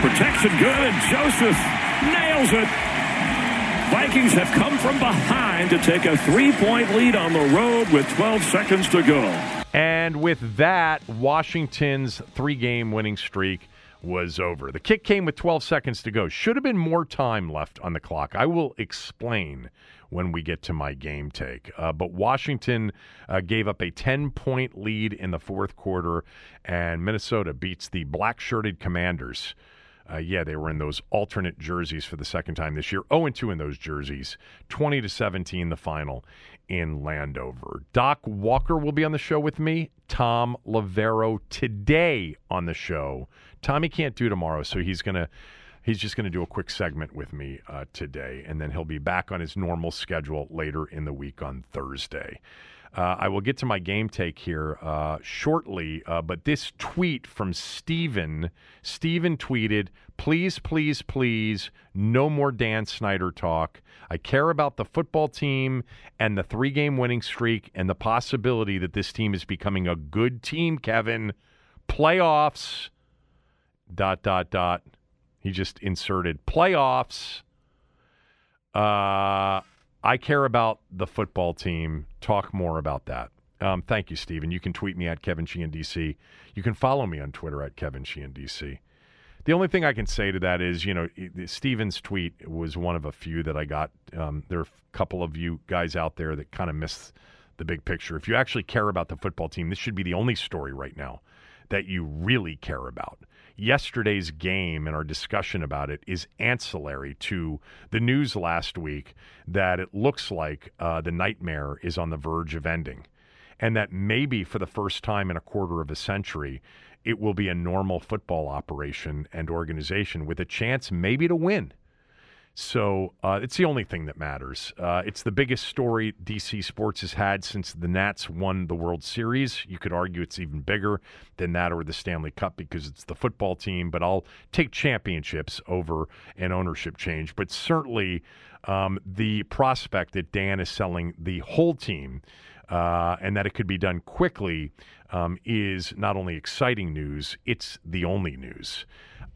Protection good, and Joseph nails it. Vikings have come from behind to take a three point lead on the road with 12 seconds to go. And with that, Washington's three game winning streak was over. The kick came with 12 seconds to go. Should have been more time left on the clock. I will explain when we get to my game take. Uh, but Washington uh, gave up a 10 point lead in the fourth quarter, and Minnesota beats the black shirted commanders. Uh, yeah, they were in those alternate jerseys for the second time this year. 0 2 in those jerseys. 20 to 17, the final in Landover. Doc Walker will be on the show with me. Thom Loverro today on the show. Tommy can't do tomorrow, so he's gonna he's just gonna do a quick segment with me uh, today, and then he'll be back on his normal schedule later in the week on Thursday. Uh, I will get to my game take here uh, shortly, uh, but this tweet from Steven, Steven tweeted, please, please, please, no more Dan Snyder talk. I care about the football team and the three game winning streak and the possibility that this team is becoming a good team, Kevin. Playoffs, dot, dot, dot. He just inserted playoffs. Uh, I care about the football team. Talk more about that. Um, thank you, Stephen. You can tweet me at Kevin Sheehan DC. You can follow me on Twitter at Kevin Sheehan DC. The only thing I can say to that is, you know, Steven's tweet was one of a few that I got. Um, there are a couple of you guys out there that kind of miss the big picture. If you actually care about the football team, this should be the only story right now that you really care about yesterday's game and our discussion about it is ancillary to the news last week that it looks like uh, the nightmare is on the verge of ending. And that maybe for the first time in a quarter of a century, it will be a normal football operation and organization with a chance maybe to win. So uh, it's the only thing that matters. Uh, it's the biggest story DC sports has had since the Nats won the World Series. You could argue it's even bigger than that or the Stanley Cup because it's the football team, but I'll take championships over an ownership change. But certainly um, the prospect that Dan is selling the whole team uh, and that it could be done quickly um, is not only exciting news, it's the only news.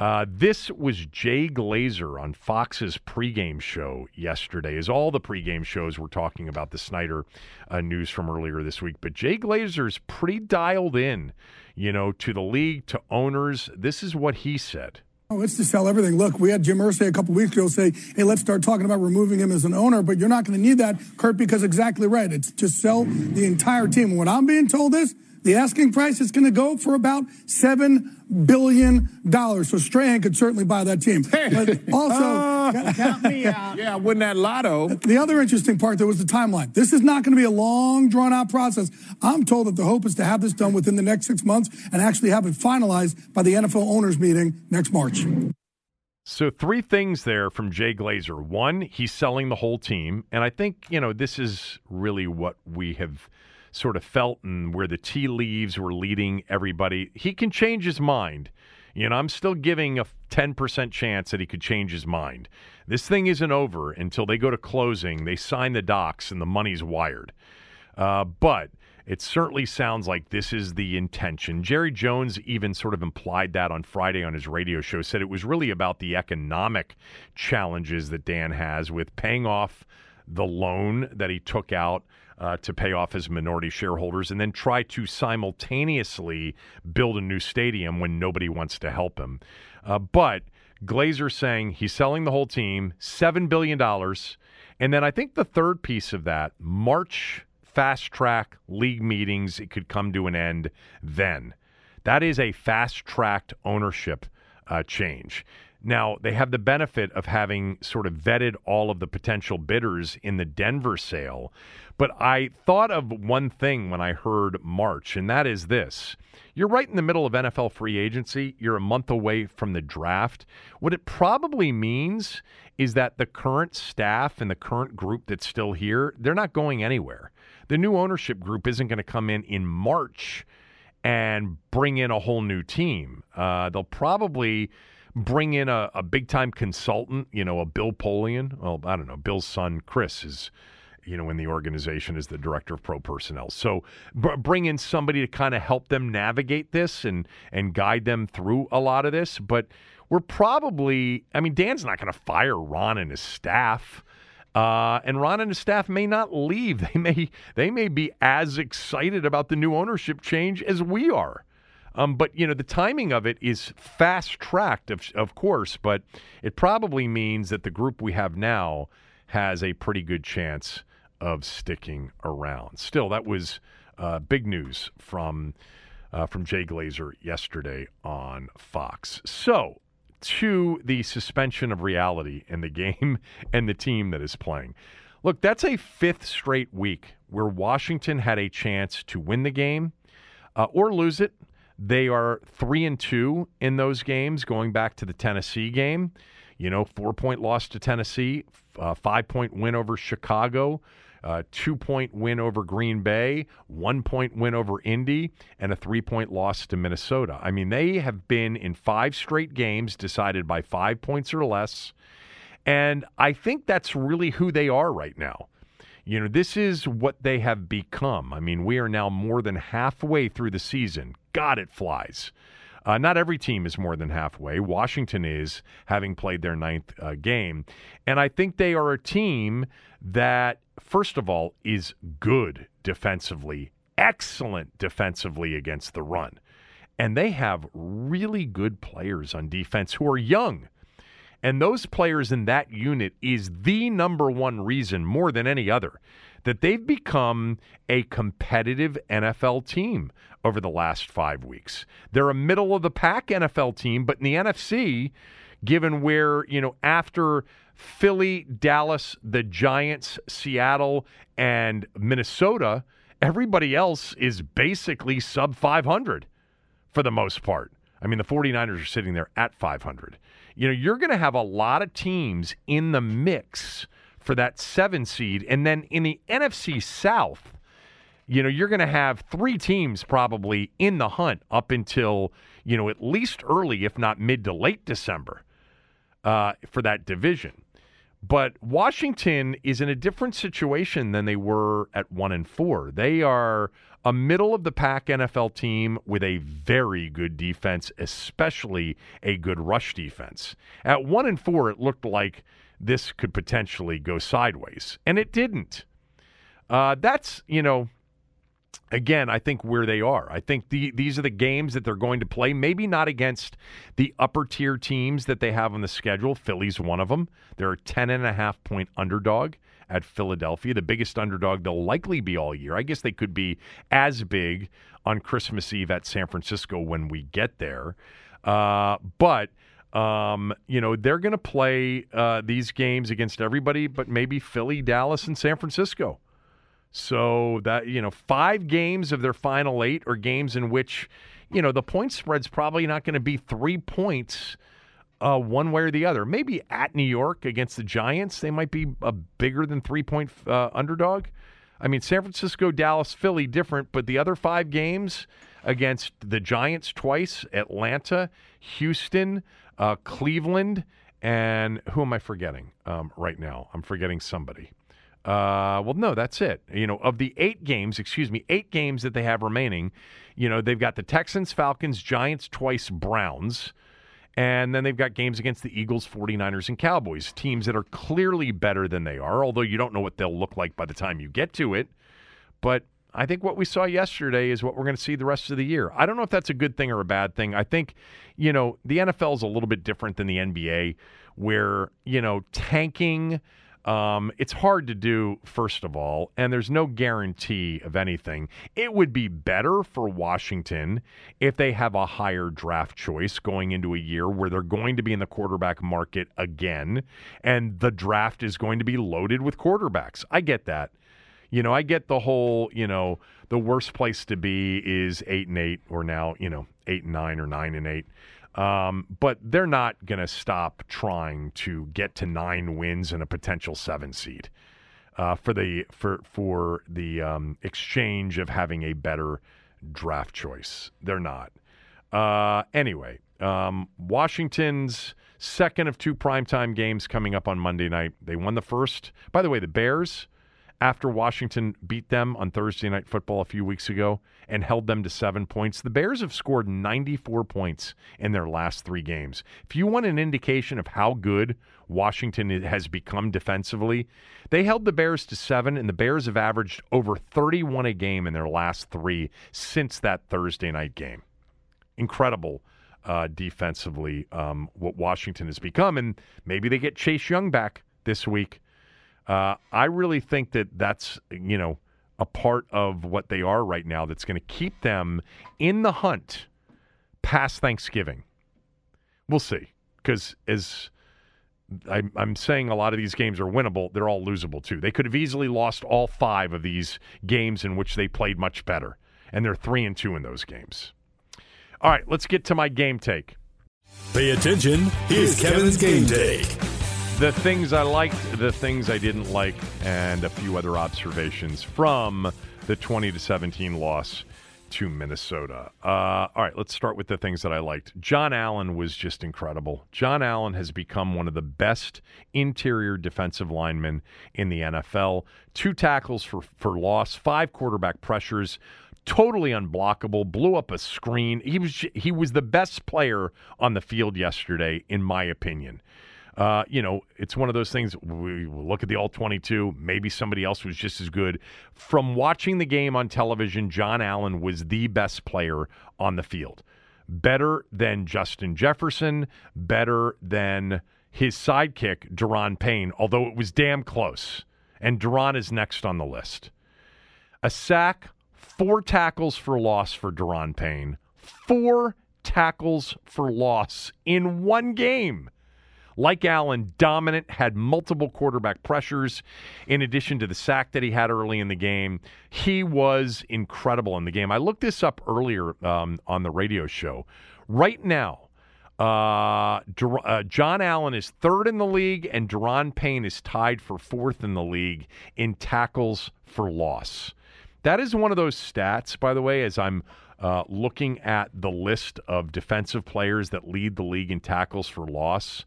Uh, this was Jay Glazer on Fox's pregame show yesterday, as all the pregame shows were talking about the Snyder uh, news from earlier this week. But Jay Glazer's pretty dialed in, you know, to the league, to owners. This is what he said. Oh, it's to sell everything. Look, we had Jim Irsay a couple weeks ago say, hey, let's start talking about removing him as an owner, but you're not going to need that, Curt, because exactly right. It's to sell the entire team. And what I'm being told is the asking price is going to go for about seven billion dollars. So Strahan could certainly buy that team. But also, uh, count me out. Yeah, win that lotto. The other interesting part there was the timeline. This is not going to be a long, drawn out process. I'm told that the hope is to have this done within the next six months and actually have it finalized by the NFL owners meeting next March. So, three things there from Jay Glazer. One, he's selling the whole team. And I think, you know, this is really what we have sort of felt and where the tea leaves were leading everybody. He can change his mind. You know, I'm still giving a 10% chance that he could change his mind. This thing isn't over until they go to closing, they sign the docs, and the money's wired. Uh, but It certainly sounds like this is the intention. Jerry Jones even sort of implied that on Friday on his radio show, said it was really about the economic challenges that Dan has with paying off the loan that he took out uh, to pay off his minority shareholders and then try to simultaneously build a new stadium when nobody wants to help him. Uh, but Glazer saying he's selling the whole team, $7 billion. And then I think the third piece of that, March fast track league meetings, it could come to an end then. That is a fast tracked ownership uh, change. Now, they have the benefit of having sort of vetted all of the potential bidders in the Denver sale. But I thought of one thing when I heard March, and that is this. You're right in the middle of NFL free agency. You're a month away from the draft. What it probably means is that the current staff and the current group that's still here, they're not going anywhere. The new ownership group isn't going to come in in March and bring in a whole new team. Uh, they'll probably bring in a, a big time consultant, you know, a Bill Polian. Well, I don't know. Bill's son, Chris, is, you know, in the organization as the director of pro personnel. So b- bring in somebody to kind of help them navigate this and, and guide them through a lot of this. But we're probably, I mean, Dan's not going to fire Ron and his staff. Uh, and Ron and his staff may not leave. They may they may be as excited about the new ownership change as we are. Um, but you know, the timing of it is fast tracked, of, of course. But it probably means that the group we have now has a pretty good chance of sticking around. Still, that was uh, big news from uh, from Jay Glazer yesterday on Fox. So to the suspension of reality in the game and the team that is playing. Look, that's a fifth straight week where Washington had a chance to win the game uh, or lose it. They are three and two in those games, going back to the Tennessee game. You know, four point loss to Tennessee, uh, five point win over Chicago, uh, two point win over Green Bay, one point win over Indy, and a three point loss to Minnesota. I mean, they have been in five straight games decided by five points or less. And I think that's really who they are right now. You know, this is what they have become. I mean, we are now more than halfway through the season. God, it flies. Uh, not every team is more than halfway. Washington is, having played their ninth uh, game. And I think they are a team that, first of all, is good defensively, excellent defensively against the run. And they have really good players on defense who are young. And those players in that unit is the number one reason, more than any other, that they've become a competitive NFL team over the last five weeks. They're a middle of the pack NFL team, but in the NFC, given where, you know, after Philly, Dallas, the Giants, Seattle, and Minnesota, everybody else is basically sub 500 for the most part. I mean, the 49ers are sitting there at 500 you know, you're going to have a lot of teams in the mix for that seven seed. And then in the NFC South, you know, you're going to have three teams probably in the hunt up until, you know, at least early, if not mid to late December uh, for that division. But Washington is in a different situation than they were at one and four. They are a middle of the pack NFL team with a very good defense, especially a good rush defense. At one and four, it looked like this could potentially go sideways, and it didn't. Uh, that's you know, again, I think where they are. I think the, these are the games that they're going to play. Maybe not against the upper tier teams that they have on the schedule. Philly's one of them. They're a ten and a half point underdog at Philadelphia, the biggest underdog they'll likely be all year. I guess they could be as big on Christmas Eve at San Francisco when we get there. Uh, but. Um, you know, they're going to play uh, these games against everybody, but maybe Philly, Dallas, and San Francisco. So that, you know, five games of their final eight are games in which, you know, the point spread's probably not going to be three points uh, one way or the other. Maybe at New York against the Giants, they might be a bigger than three point uh, underdog. I mean, San Francisco, Dallas, Philly, different, but the other five games against the Giants twice, Atlanta, Houston, uh, Cleveland, and who am I forgetting um, right now? I'm forgetting somebody. Uh, well, no, that's it. You know, of the eight games, excuse me, eight games that they have remaining, you know, they've got the Texans, Falcons, Giants, twice Browns. And then they've got games against the Eagles, 49ers, and Cowboys, teams that are clearly better than they are, although you don't know what they'll look like by the time you get to it. But I think what we saw yesterday is what we're going to see the rest of the year. I don't know if that's a good thing or a bad thing. I think, you know, the NFL is a little bit different than the NBA, where, you know, tanking um, it's hard to do, first of all, and there's no guarantee of anything. It would be better for Washington if they have a higher draft choice going into a year where they're going to be in the quarterback market again, and the draft is going to be loaded with quarterbacks. I get that. You know, I get the whole, you know, the worst place to be is eight and eight, or now, you know, eight and nine or nine and eight. Um, but they're not going to stop trying to get to nine wins and a potential seven seed uh, for the for for the um, exchange of having a better draft choice. They're not. Uh, anyway, um, Washington's second of two primetime games coming up on Monday night. They won the first. By the way, the Bears after Washington beat them on Thursday Night Football a few weeks ago and held them to seven points. The Bears have scored 94 points in their last three games. If you want an indication of how good Washington has become defensively, they held the Bears to seven, and the Bears have averaged over 31 a game in their last three since that Thursday night game. Incredible. Uh, defensively, um, what Washington has become, and maybe they get Chase Young back this week uh, I really think that that's you know a part of what they are right now that's going to keep them in the hunt past Thanksgiving. We'll see because as I'm, I'm saying a lot of these games are winnable. They're all losable too. They could have easily lost all five of these games in which they played much better, and they're three and two in those games. All right, let's get to my game take. Pay attention. Here's Kevin's game take the things I liked, the things I didn't like, and a few other observations from the 20 to 17 loss to Minnesota. Uh, all right, let's start with the things that I liked. John Allen was just incredible. John Allen has become one of the best interior defensive linemen in the NFL. Two tackles for, for loss, five quarterback pressures, totally unblockable, blew up a screen. He was he was the best player on the field yesterday, in my opinion. Uh, you know, it's one of those things. We look at the all 22. Maybe somebody else was just as good. From watching the game on television, John Allen was the best player on the field. Better than Justin Jefferson, better than his sidekick, Daron Payne, although it was damn close. And Daron is next on the list. A sack, four tackles for loss for Daron Payne, four tackles for loss in one game like Allen, dominant, had multiple quarterback pressures in addition to the sack that he had early in the game. He was incredible in the game. I looked this up earlier um, on the radio show. Right now, uh, uh, John Allen is third in the league, and Daron Payne is tied for fourth in the league in tackles for loss. That is one of those stats, by the way, as I'm uh, looking at the list of defensive players that lead the league in tackles for loss.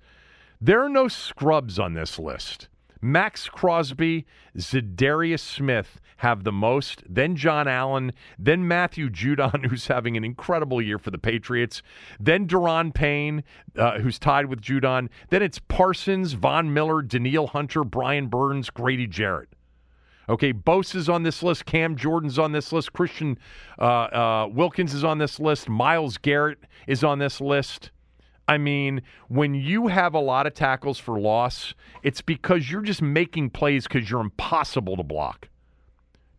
There are no scrubs on this list. Maxx Crosby, Za'Darius Smith have the most, then John Allen, then Matthew Judon, who's having an incredible year for the Patriots, then Daron Payne, uh, who's tied with Judon, then it's Parsons, Von Miller, Danielle Hunter, Brian Burns, Grady Jarrett. Okay, Bosa's on this list, Cam Jordan's on this list, Christian uh, uh, Wilkins is on this list, Myles Garrett is on this list. I mean, when you have a lot of tackles for loss, it's because you're just making plays because you're impossible to block.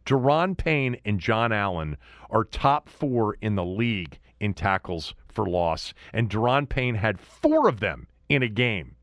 Daron Payne and John Allen are top four in the league in tackles for loss, and Daron Payne had four of them in a game.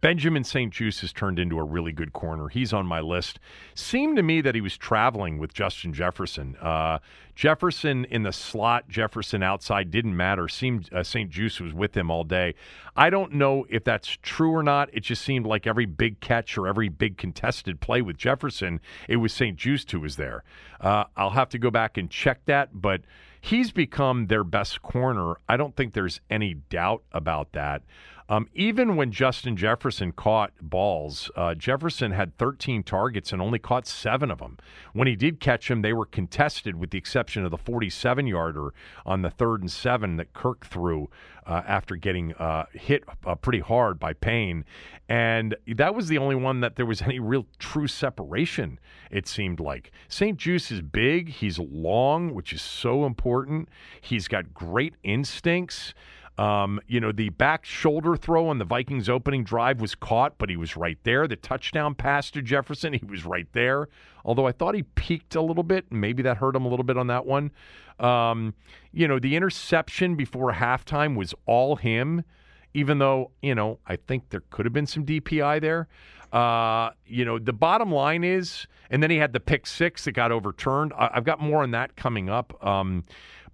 Benjamin St-Juste has turned into a really good corner. He's on my list. Seemed to me that he was traveling with Justin Jefferson. Uh, Jefferson in the slot, Jefferson outside didn't matter. Seemed uh, St-Juste was with him all day. I don't know if that's true or not. It just seemed like every big catch or every big contested play with Jefferson, it was St-Juste who was there. Uh, I'll have to go back and check that, but he's become their best corner. I don't think there's any doubt about that. Um, even when Justin Jefferson caught balls. Uh, Jefferson had 13 targets and only caught seven of them. When he did catch them, they were contested, with the exception of the 47 yarder on the third and seven that Kirk threw uh, after getting uh, hit uh, pretty hard by Payne. And that was the only one that there was any real true separation, it seemed like. St-Juste is big, he's long, which is so important. He's got great instincts. Um, you know, the back shoulder throw on the Vikings opening drive was caught, but he was right there. The touchdown pass to Jefferson, he was right there. Although I thought he peeked a little bit. Maybe that hurt him a little bit on that one. Um, you know, the interception before halftime was all him, even though, you know, I think there could have been some DPI there. Uh, you know, the bottom line is, and then he had the pick six that got overturned. I, have got more on that coming up. Um,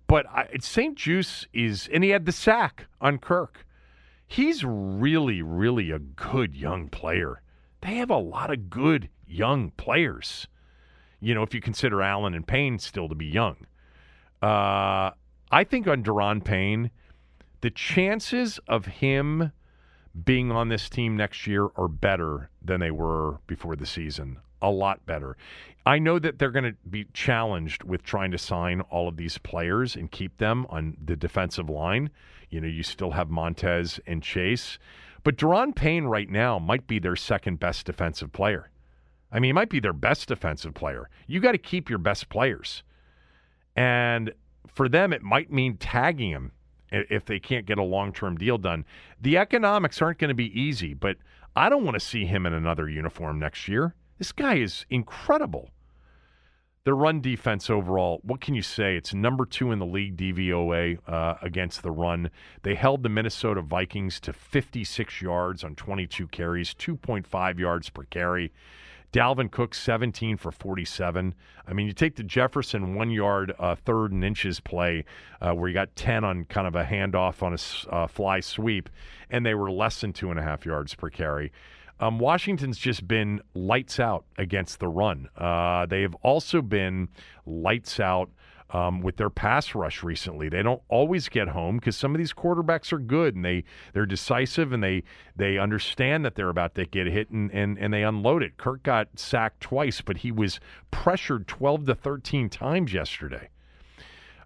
but St-Juste is, and he had the sack on Kirk. He's really, really a good young player. They have a lot of good young players. You know, if you consider Allen and Payne still to be young. Uh, I think on Daron Payne, the chances of him being on this team next year are better than they were before the season. A lot better. I know that they're going to be challenged with trying to sign all of these players and keep them on the defensive line. You know, you still have Montez and Chase, but Daron Payne right now might be their second best defensive player. I mean, he might be their best defensive player. You got to keep your best players. And for them, it might mean tagging him if they can't get a long term deal done. The economics aren't going to be easy, but I don't want to see him in another uniform next year. This guy is incredible. The run defense overall, what can you say? It's number two in the league DVOA uh, against the run. They held the Minnesota Vikings to 56 yards on 22 carries, 2.5 yards per carry. Dalvin Cook, 17 for 47. I mean, you take the Jefferson one yard, uh, third and inches play uh, where you got 10 on kind of a handoff on a uh, fly sweep, and they were less than two and a half yards per carry. Um, Washington's just been lights out against the run. Uh, they have also been lights out um, with their pass rush recently. They don't always get home because some of these quarterbacks are good and they they're decisive and they they understand that they're about to get hit and and, and they unload it. Kirk got sacked twice, but he was pressured 12 to 13 times yesterday.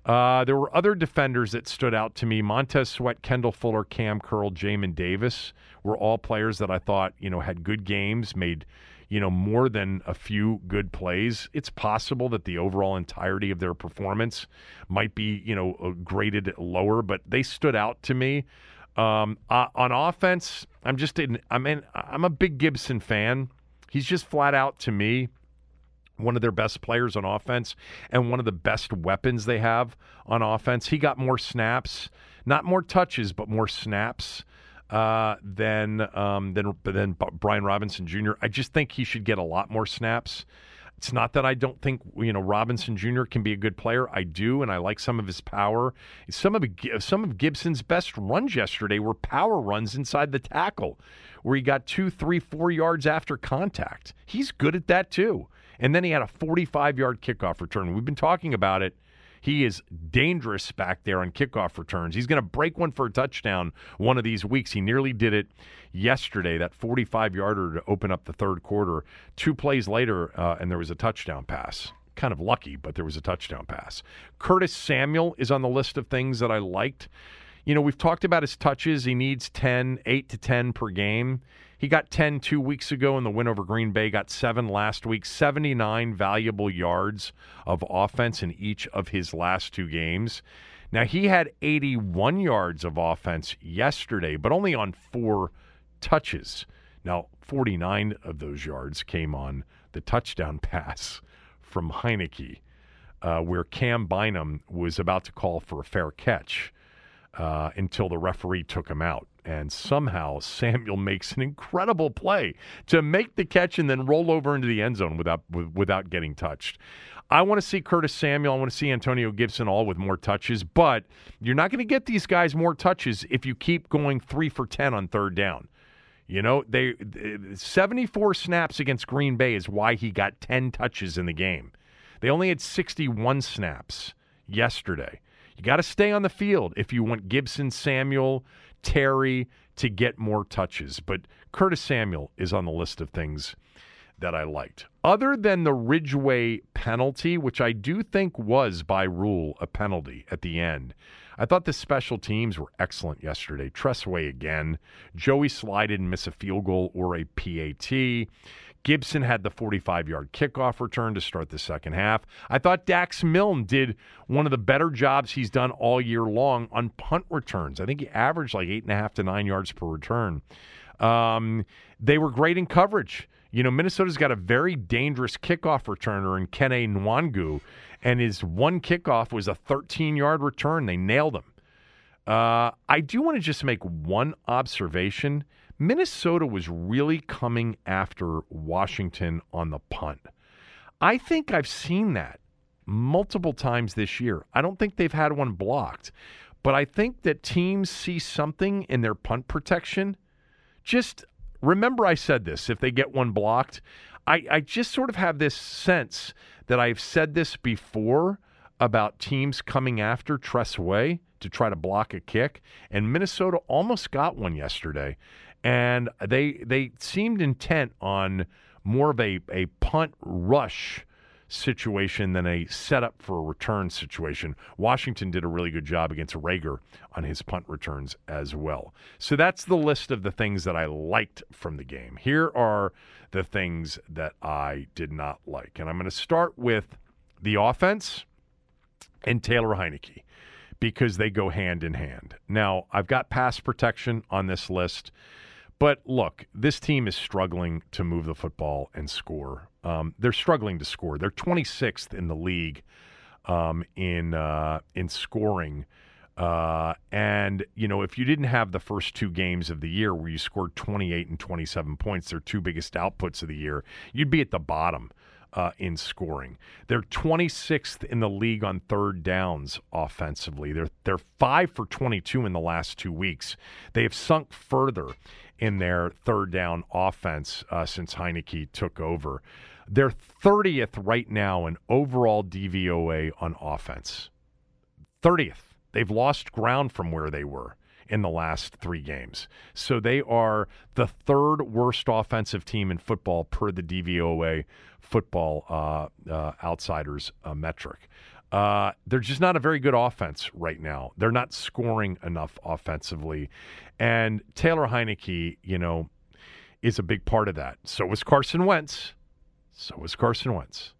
Uh, there were other defenders that stood out to me. Montez Sweat, Kendall Fuller, Kam Curl, Jamin Davis were all players that I thought, you know, had good games, made, you know, more than a few good plays. It's possible that the overall entirety of their performance might be, you know, uh, graded lower, but they stood out to me. Um, uh, on offense, I'm just in, I'm in, I'm a big Gibson fan. He's just flat out to me one of their best players on offense and one of the best weapons they have on offense. He got more snaps, not more touches, but more snaps uh, than um, than than Brian Robinson Jr. I just think he should get a lot more snaps. It's not that I don't think you know Robinson Jr. can be a good player. I do, and I like some of his power. Some of some of Gibson's best runs yesterday were power runs inside the tackle, where he got two, three, four yards after contact. He's good at that too. And then he had a 45 yard kickoff return. We've been talking about it. He is dangerous back there on kickoff returns. He's going to break one for a touchdown one of these weeks. He nearly did it yesterday, that 45 yarder to open up the third quarter. Two plays later, uh, and there was a touchdown pass. Kind of lucky, but there was a touchdown pass. Curtis Samuel is on the list of things that I liked. You know, we've talked about his touches. He needs 10, 8 to 10 per game. He got 10 two weeks ago in the win over Green Bay, got seven last week, 79 valuable yards of offense in each of his last two games. Now, he had 81 yards of offense yesterday, but only on four touches. Now, 49 of those yards came on the touchdown pass from Heinicke, uh, where Cam Bynum was about to call for a fair catch uh, until the referee took him out. And somehow Samuel makes an incredible play to make the catch and then roll over into the end zone without without getting touched. I want to see Curtis Samuel. I want to see Antonio Gibson all with more touches, but you're not going to get these guys more touches if you keep going three for 10 on third down. You know, they 74 snaps against Green Bay is why he got 10 touches in the game. They only had 61 snaps yesterday. You got to stay on the field if you want Gibson, Samuel, Terry to get more touches. But Curtis Samuel is on the list of things that I liked. Other than the Ridgeway penalty, which I do think was by rule a penalty at the end, I thought the special teams were excellent yesterday. Tress Way again. Joey Slye didn't miss a field goal or a PAT. Gibson had the 45 yard kickoff return to start the second half. I thought Dax Milne did one of the better jobs he's done all year long on punt returns. I think he averaged like eight and a half to nine yards per return. Um, they were great in coverage. You know, Minnesota's got a very dangerous kickoff returner in Kene Nwangwu, and his one kickoff was a 13 yard return. They nailed him. Uh, I do want to just make one observation. Minnesota was really coming after Washington on the punt. I think I've seen that multiple times this year. I don't think they've had one blocked, but I think that teams see something in their punt protection. Just remember, I said this if they get one blocked, I, I just sort of have this sense that I've said this before about teams coming after Tress Way to try to block a kick, and Minnesota almost got one yesterday and they they seemed intent on more of a, a punt rush situation than a setup for a return situation. Washington did a really good job against Reagor on his punt returns as well. So that's the list of the things that I liked from the game. Here are the things that I did not like. And I'm going to start with the offense and Taylor Heinicke because they go hand in hand. Now, I've got pass protection on this list. But look, this team is struggling to move the football and score. Um, they're struggling to score. They're 26th in the league um, in uh, in scoring. Uh, and you know, if you didn't have the first two games of the year where you scored 28 and 27 points, their two biggest outputs of the year, you'd be at the bottom uh, in scoring. They're 26th in the league on third downs offensively. They're they're five for 22 in the last two weeks. They have sunk further in their third down offense uh, since Heinicke took over. They're 30th right now in overall DVOA on offense. 30th. They've lost ground from where they were in the last three games. So they are the third worst offensive team in football per the DVOA football uh, uh, outsiders uh, metric. Uh, they're just not a very good offense right now. They're not scoring enough offensively. And Taylor Heinicke, you know, is a big part of that. So was Carson Wentz. So was Carson Wentz.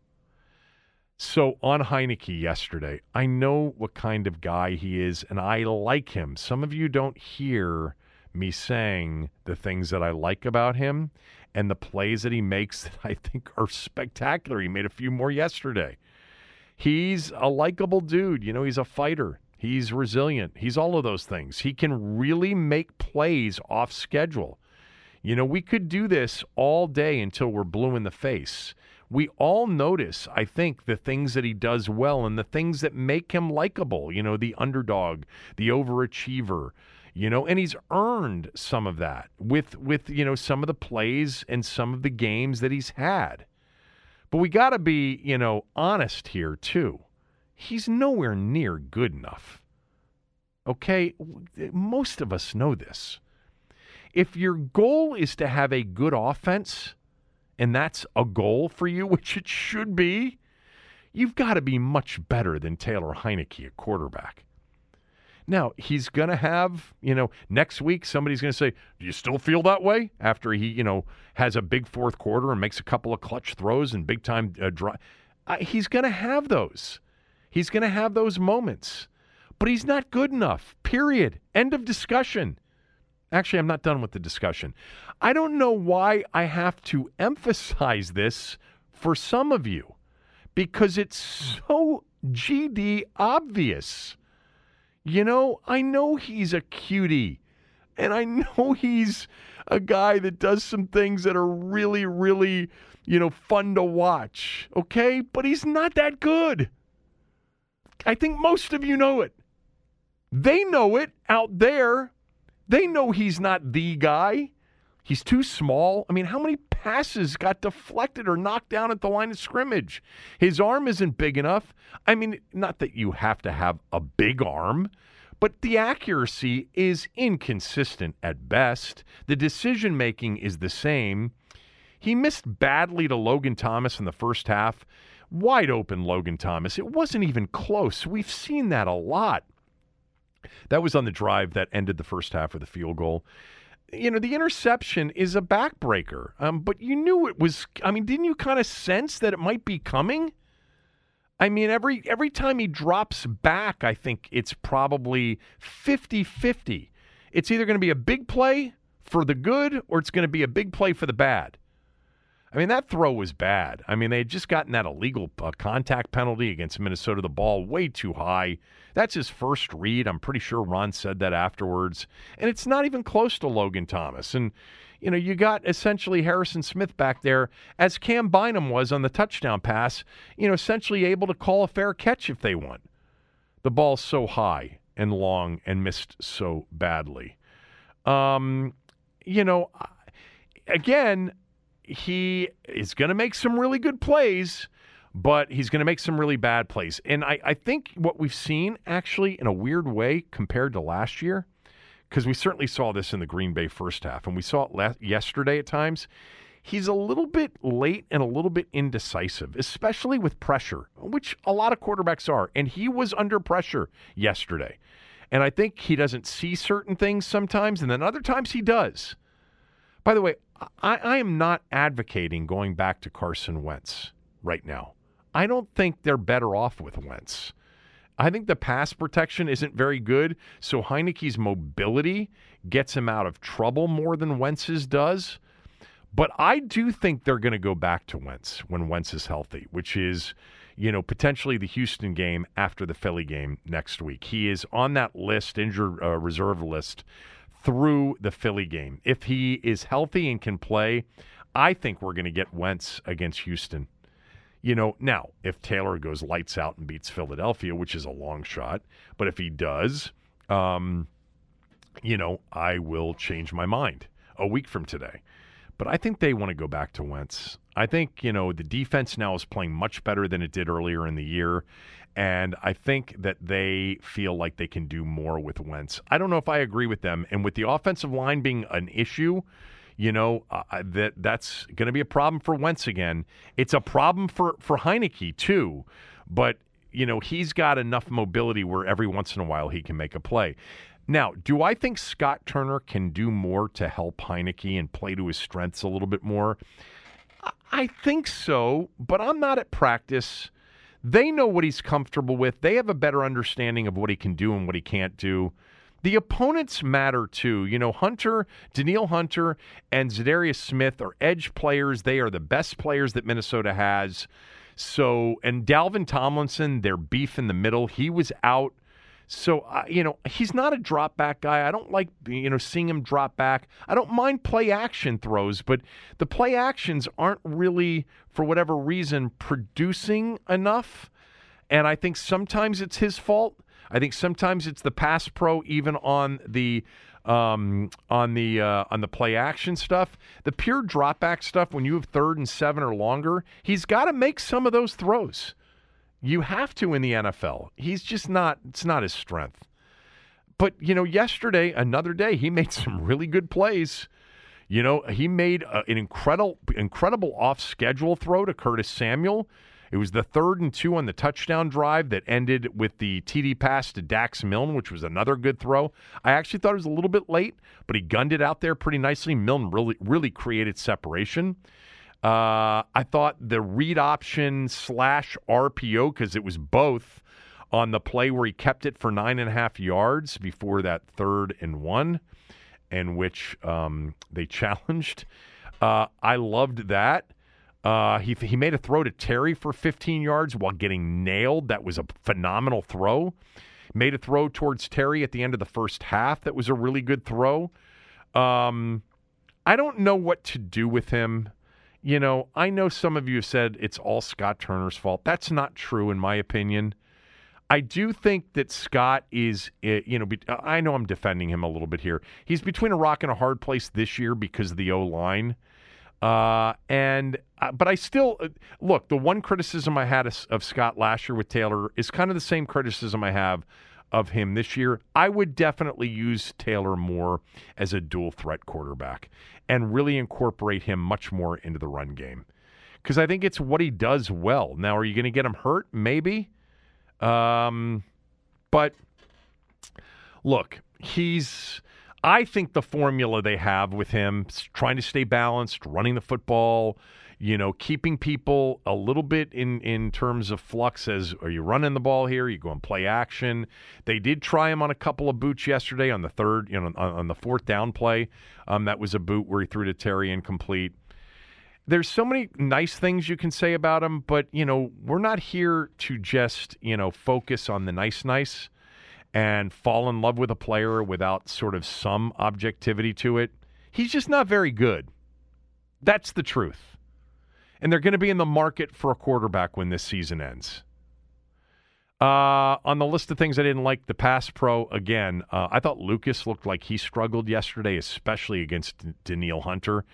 So on Heinicke yesterday, I know what kind of guy he is, and I like him. Some of you don't hear me saying the things that I like about him and the plays that he makes that I think are spectacular. He made a few more yesterday. He's a likable dude. You know, he's a fighter. He's resilient. He's all of those things. He can really make plays off schedule. You know, we could do this all day until we're blue in the face. We all notice, I think, the things that he does well and the things that make him likable. You know, the underdog, the overachiever, you know, and he's earned some of that with with, you know, some of the plays and some of the games that he's had. But we got to be, you know, honest here too. He's nowhere near good enough. Okay? Most of us know this. If your goal is to have a good offense, and that's a goal for you, which it should be, you've got to be much better than Taylor Heinicke, a quarterback. Now, he's going to have, you know, next week somebody's going to say, Do you still feel that way? After he, you know, has a big fourth quarter and makes a couple of clutch throws and big time uh, drive. Uh, he's going to have those. He's going to have those moments. But he's not good enough, period. End of discussion. Actually, I'm not done with the discussion. I don't know why I have to emphasize this for some of you because it's so GD obvious. You know, I know he's a cutie, and I know he's a guy that does some things that are really, really, you know, fun to watch. Okay? But he's not that good. I think most of you know it. They know it out there. They know he's not the guy. He's too small. I mean, how many passes got deflected or knocked down at the line of scrimmage? His arm isn't big enough. I mean, not that you have to have a big arm, but the accuracy is inconsistent at best. The decision making is the same. He missed badly to Logan Thomas in the first half. Wide open Logan Thomas. It wasn't even close. We've seen that a lot. That was on the drive that ended the first half of the field goal. You know, the interception is a backbreaker, um, but you knew it was. I mean, didn't you kind of sense that it might be coming? I mean, every every time he drops back, I think it's probably 50-50. It's either going to be a big play for the good or it's going to be a big play for the bad. I mean, that throw was bad. I mean, they had just gotten that illegal uh, contact penalty against Minnesota, the ball way too high. That's his first read. I'm pretty sure Ron said that afterwards. And it's not even close to Logan Thomas. And, you know, you got essentially Harrison Smith back there, as Cam Bynum was on the touchdown pass, you know, essentially able to call a fair catch if they want. The ball's so high and long and missed so badly. Um, you know, again, he is going to make some really good plays, but he's going to make some really bad plays. And I, I think what we've seen, actually, in a weird way, compared to last year, because we certainly saw this in the Green Bay first half, and we saw it last, yesterday at times. He's a little bit late and a little bit indecisive, especially with pressure, which a lot of quarterbacks are. And he was under pressure yesterday. And I think he doesn't see certain things sometimes, and then other times he does. By the way, I, I am not advocating going back to Carson Wentz right now. I don't think they're better off with Wentz. I think the pass protection isn't very good, so Heinicke's mobility gets him out of trouble more than Wentz's does. But I do think they're going to go back to Wentz when Wentz is healthy, which is, you know, potentially the Houston game after the Philly game next week. He is on that list, injured uh, reserve list, through the Philly game. If he is healthy and can play, I think we're going to get Wentz against Houston. You know, now, if Taylor goes lights out and beats Philadelphia, which is a long shot, but if he does, um, you know, I will change my mind a week from today. But I think they want to go back to Wentz. I think, you know, the defense now is playing much better than it did earlier in the year. And I think that they feel like they can do more with Wentz. I don't know if I agree with them. And with the offensive line being an issue, you know uh, that that's going to be a problem for Wentz again. It's a problem for for Heinicke too, but you know he's got enough mobility where every once in a while he can make a play. Now, do I think Scott Turner can do more to help Heinicke and play to his strengths a little bit more? I think so, but I'm not at practice. They know what he's comfortable with. They have a better understanding of what he can do and what he can't do. The opponents matter too. You know, Hunter, Danielle Hunter, and Za'Darius Smith are edge players. They are the best players that Minnesota has. So, and Dalvin Tomlinson, their beef in the middle, he was out so, uh, you know, he's not a drop back guy. I don't like, you know, seeing him drop back. I don't mind play action throws, but the play actions aren't really, for whatever reason, producing enough. And I think sometimes it's his fault. I think sometimes it's the pass pro, even on the um, on the uh, on the play action stuff. The pure drop back stuff, when you have third and seven or longer, he's got to make some of those throws. You have to in the NFL. He's just not, it's not his strength. But, you know, yesterday, another day, he made some really good plays. You know, he made a, an incredible, incredible off schedule throw to Curtis Samuel. It was the third and two on the touchdown drive that ended with the TD pass to Dax Milne, which was another good throw. I actually thought it was a little bit late, but he gunned it out there pretty nicely. Milne really, really created separation. Uh, I thought the read option slash RPO, because it was both on the play where he kept it for nine and a half yards before that third and one, in which um, they challenged. Uh, I loved that. Uh, he, he made a throw to Terry for 15 yards while getting nailed. That was a phenomenal throw. Made a throw towards Terry at the end of the first half. That was a really good throw. Um, I don't know what to do with him you know, I know some of you said it's all Scott Turner's fault. That's not true, in my opinion. I do think that Scott is, eh, you know, I know I'm defending him a little bit here. He's between a rock and a hard place this year because of the O line. Uh, and, uh, but I still, uh, look, the one criticism I had of, of Scott last year with Taylor is kind of the same criticism I have of him this year, I would definitely use Taylor more as a dual threat quarterback and really incorporate him much more into the run game. Because I think it's what he does well. Now, are you going to get him hurt? Maybe. Um, but look, he's. I think the formula they have with him, trying to stay balanced, running the football, you know, keeping people a little bit in in terms of flux as are you running the ball here? Are you going play action? They did try him on a couple of boots yesterday on the third, you know, on, on the fourth down play. Um, that was a boot where he threw to Terry incomplete. There's so many nice things you can say about him, but you know, we're not here to just you know focus on the nice, nice and fall in love with a player without sort of some objectivity to it. He's just not very good. That's the truth and they're going to be in the market for a quarterback when this season ends. Uh, on the list of things I didn't like, the pass pro again. Uh, I thought Lucas looked like he struggled yesterday, especially against D- Danielle Hunter.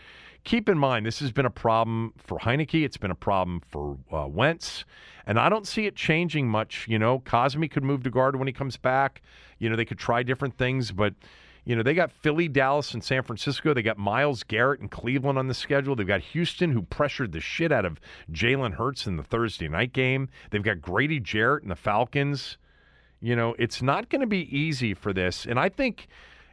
Keep in mind, this has been a problem for Heinicke. It's been a problem for uh, Wentz, and I don't see it changing much. You know, Cosmi could move to guard when he comes back. You know, they could try different things, but you know, they got Philly, Dallas, and San Francisco. They got Myles Garrett and Cleveland on the schedule. They've got Houston, who pressured the shit out of Jalen Hurts in the Thursday night game. They've got Grady Jarrett and the Falcons. You know, it's not going to be easy for this. And I think,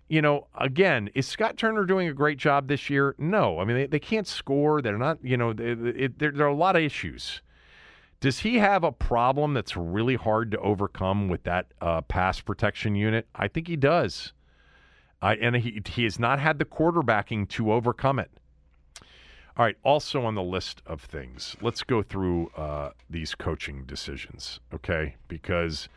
you know, again, is Scott Turner doing a great job this year? No. I mean, they, they can't score. They're not, you know, it, there, there are a lot of issues. Does he have a problem that's really hard to overcome with that uh, pass protection unit? I think he does. Uh, and he, he has not had the quarterbacking to overcome it. All right, also on the list of things, let's go through uh, these coaching decisions, okay? Because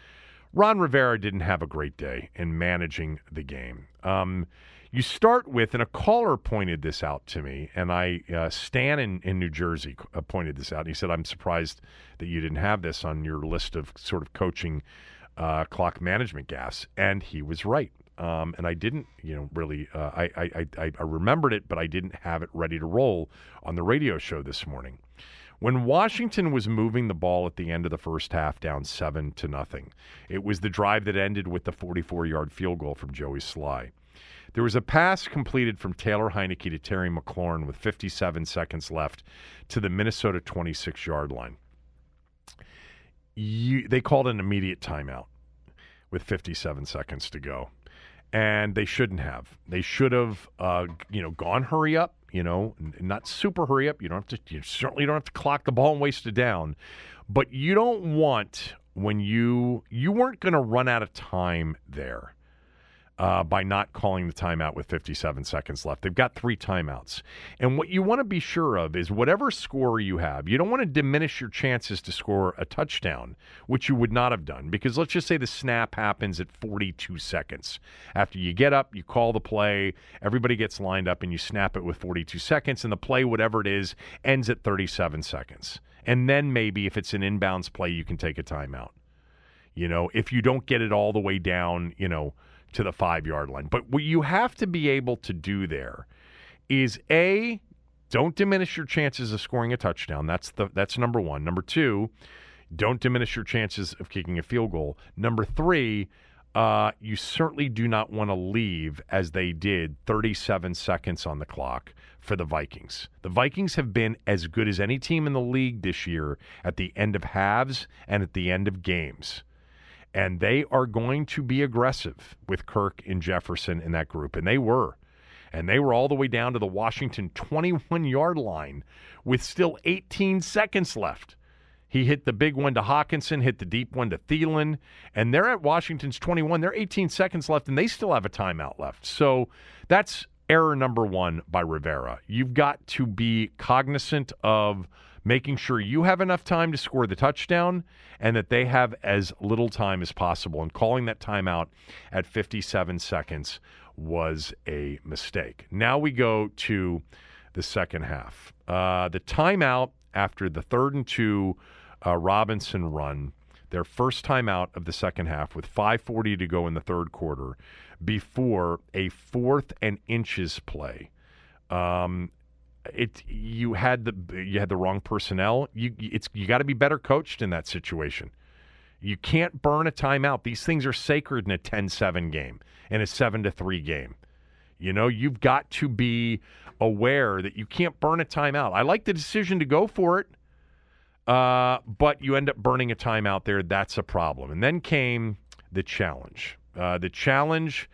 Ron Rivera didn't have a great day in managing the game. Um, you start with, and a caller pointed this out to me, and I, uh, Stan in, in New Jersey uh, pointed this out. And he said, I'm surprised that you didn't have this on your list of sort of coaching uh, clock management gaffes. And he was right um, and I didn't, you know, really. Uh, I, I, I I remembered it, but I didn't have it ready to roll on the radio show this morning. When Washington was moving the ball at the end of the first half, down seven to nothing, it was the drive that ended with the 44-yard field goal from Joey Slye. There was a pass completed from Taylor Heinicke to Terry McLaurin with 57 seconds left to the Minnesota 26-yard line. You, they called an immediate timeout with 57 seconds to go and they shouldn't have. They should have, uh, you know, gone hurry up. You know, not super hurry up. You don't have to. You certainly don't have to clock the ball and waste it down. But you don't want when you you weren't going to run out of time there uh, by not calling the timeout with 57 seconds left. They've got three timeouts. And what you want to be sure of is whatever score you have, you don't want to diminish your chances to score a touchdown, which you would not have done. Because let's just say the snap happens at 42 seconds. After you get up, you call the play, everybody gets lined up, and you snap it with 42 seconds, and the play, whatever it is, ends at 37 seconds. And then maybe if it's an inbounds play, you can take a timeout. You know, if you don't get it all the way down, you know, to the five yard line. But what you have to be able to do there is A, don't diminish your chances of scoring a touchdown. That's the that's number one. Number two, don't diminish your chances of kicking a field goal. Number three, uh, you certainly do not want to leave as they did 37 seconds on the clock for the Vikings. The Vikings have been as good as any team in the league this year at the end of halves and at the end of games and they are going to be aggressive with Kirk and Jefferson in that group, and they were. And they were all the way down to the Washington 21 yard line with still 18 seconds left. He hit the big one to Hockenson, hit the deep one to Thielen, and they're at Washington's 21. They're 18 seconds left, and they still have a timeout left. So that's error number one by Rivera. You've got to be cognizant of making sure you have enough time to score the touchdown and that they have as little time as possible. And calling that timeout at 57 seconds was a mistake. Now we go to the second half. Uh, the timeout after the third and two uh, Robinson run, their first timeout of the second half with 5.40 to go in the third quarter before a fourth and inches play. Um, it you had the you had the wrong personnel. You it's you got to be better coached in that situation. You can't burn a timeout. These things are sacred in a 10-7 game and a 7 to 3 game. You know, you've got to be aware that you can't burn a timeout. I like the decision to go for it, uh, but you end up burning a timeout there. That's a problem. And then came the challenge. Uh, the challenge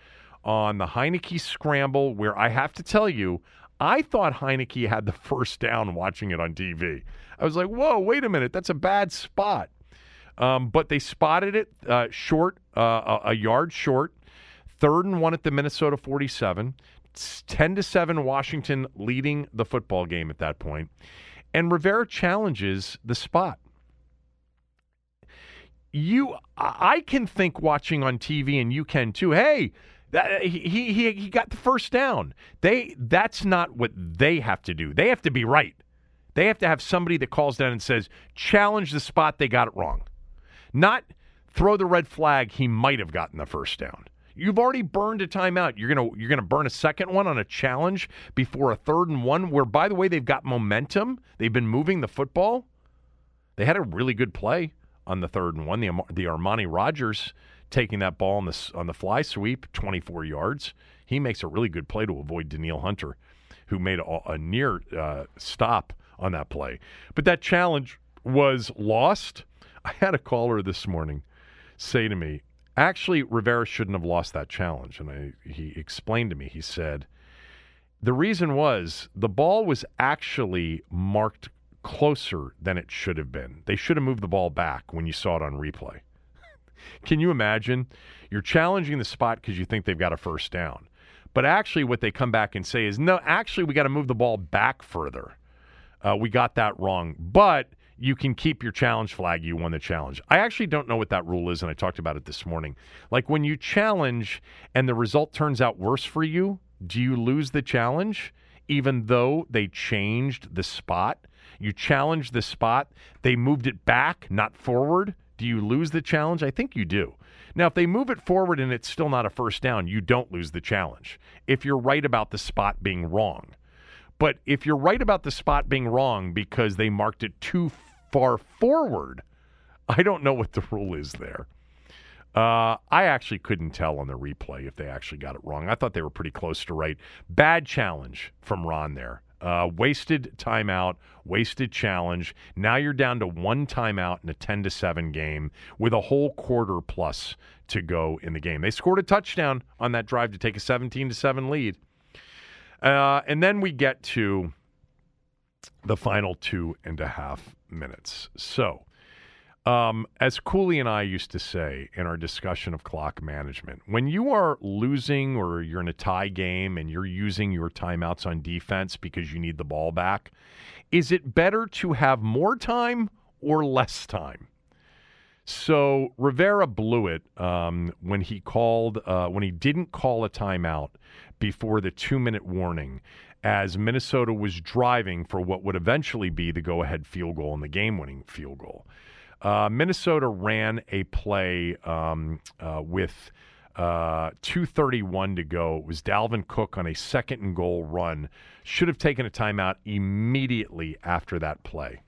on the Heinicke scramble, where I have to tell you, I thought Heinicke had the first down watching it on TV. I was like, whoa, wait a minute, that's a bad spot. Um, but they spotted it uh, short, uh, a, yard short. Third and one at the Minnesota 47. It's 10 to 7, Washington leading the football game at that point. And Rivera challenges the spot. You, I can think watching on TV, and you can too. Hey, that, uh, he, he he got the first down. They that's not what they have to do. They have to be right. They have to have somebody that calls down and says, challenge the spot they got it wrong. Not throw the red flag he might have gotten the first down. You've already burned a timeout. You're gonna you're gonna burn a second one on a challenge before a third and one. Where by the way they've got momentum. They've been moving the football. They had a really good play on the third and one. The the Armani Rogers taking that ball on the on the fly sweep, 24 yards. He makes a really good play to avoid Danielle Hunter, who made a, a near uh, stop on that play. But that challenge was lost I had a caller this morning say to me, actually, Rivera shouldn't have lost that challenge. And I, he explained to me, he said, the reason was the ball was actually marked closer than it should have been. They should have moved the ball back when you saw it on replay. Can you imagine? You're challenging the spot because you think they've got a first down. But actually, what they come back and say is, no, actually, we got to move the ball back further. Uh, we got that wrong. But you can keep your challenge flag. You won the challenge. I actually don't know what that rule is, and I talked about it this morning. Like when you challenge and the result turns out worse for you, do you lose the challenge even though they changed the spot? You challenged the spot, they moved it back, not forward. Do you lose the challenge? I think you do. Now, if they move it forward and it's still not a first down, you don't lose the challenge. If you're right about the spot being wrong. But if you're right about the spot being wrong because they marked it too far forward. I don't know what the rule is there. Uh, I actually couldn't tell on the replay if they actually got it wrong. I thought they were pretty close to right. Bad challenge from Ron there. Uh, wasted timeout, wasted challenge. Now you're down to one timeout in a 10 to 7 game with a whole quarter plus to go in the game. They scored a touchdown on that drive to take a 17 to 7 lead. Uh, and then we get to the final two and a half minutes. So, um, as Cooley and I used to say in our discussion of clock management, when you are losing or you're in a tie game and you're using your timeouts on defense because you need the ball back, is it better to have more time or less time? So Rivera blew it um, when he called uh, when he didn't call a timeout before the two minute warning as Minnesota was driving for what would eventually be the go ahead field goal and the game winning field goal. Uh, Minnesota ran a play um, uh, with uh, 231 to go. It was Dalvin Cook on a second and goal run. Should have taken a timeout immediately after that play.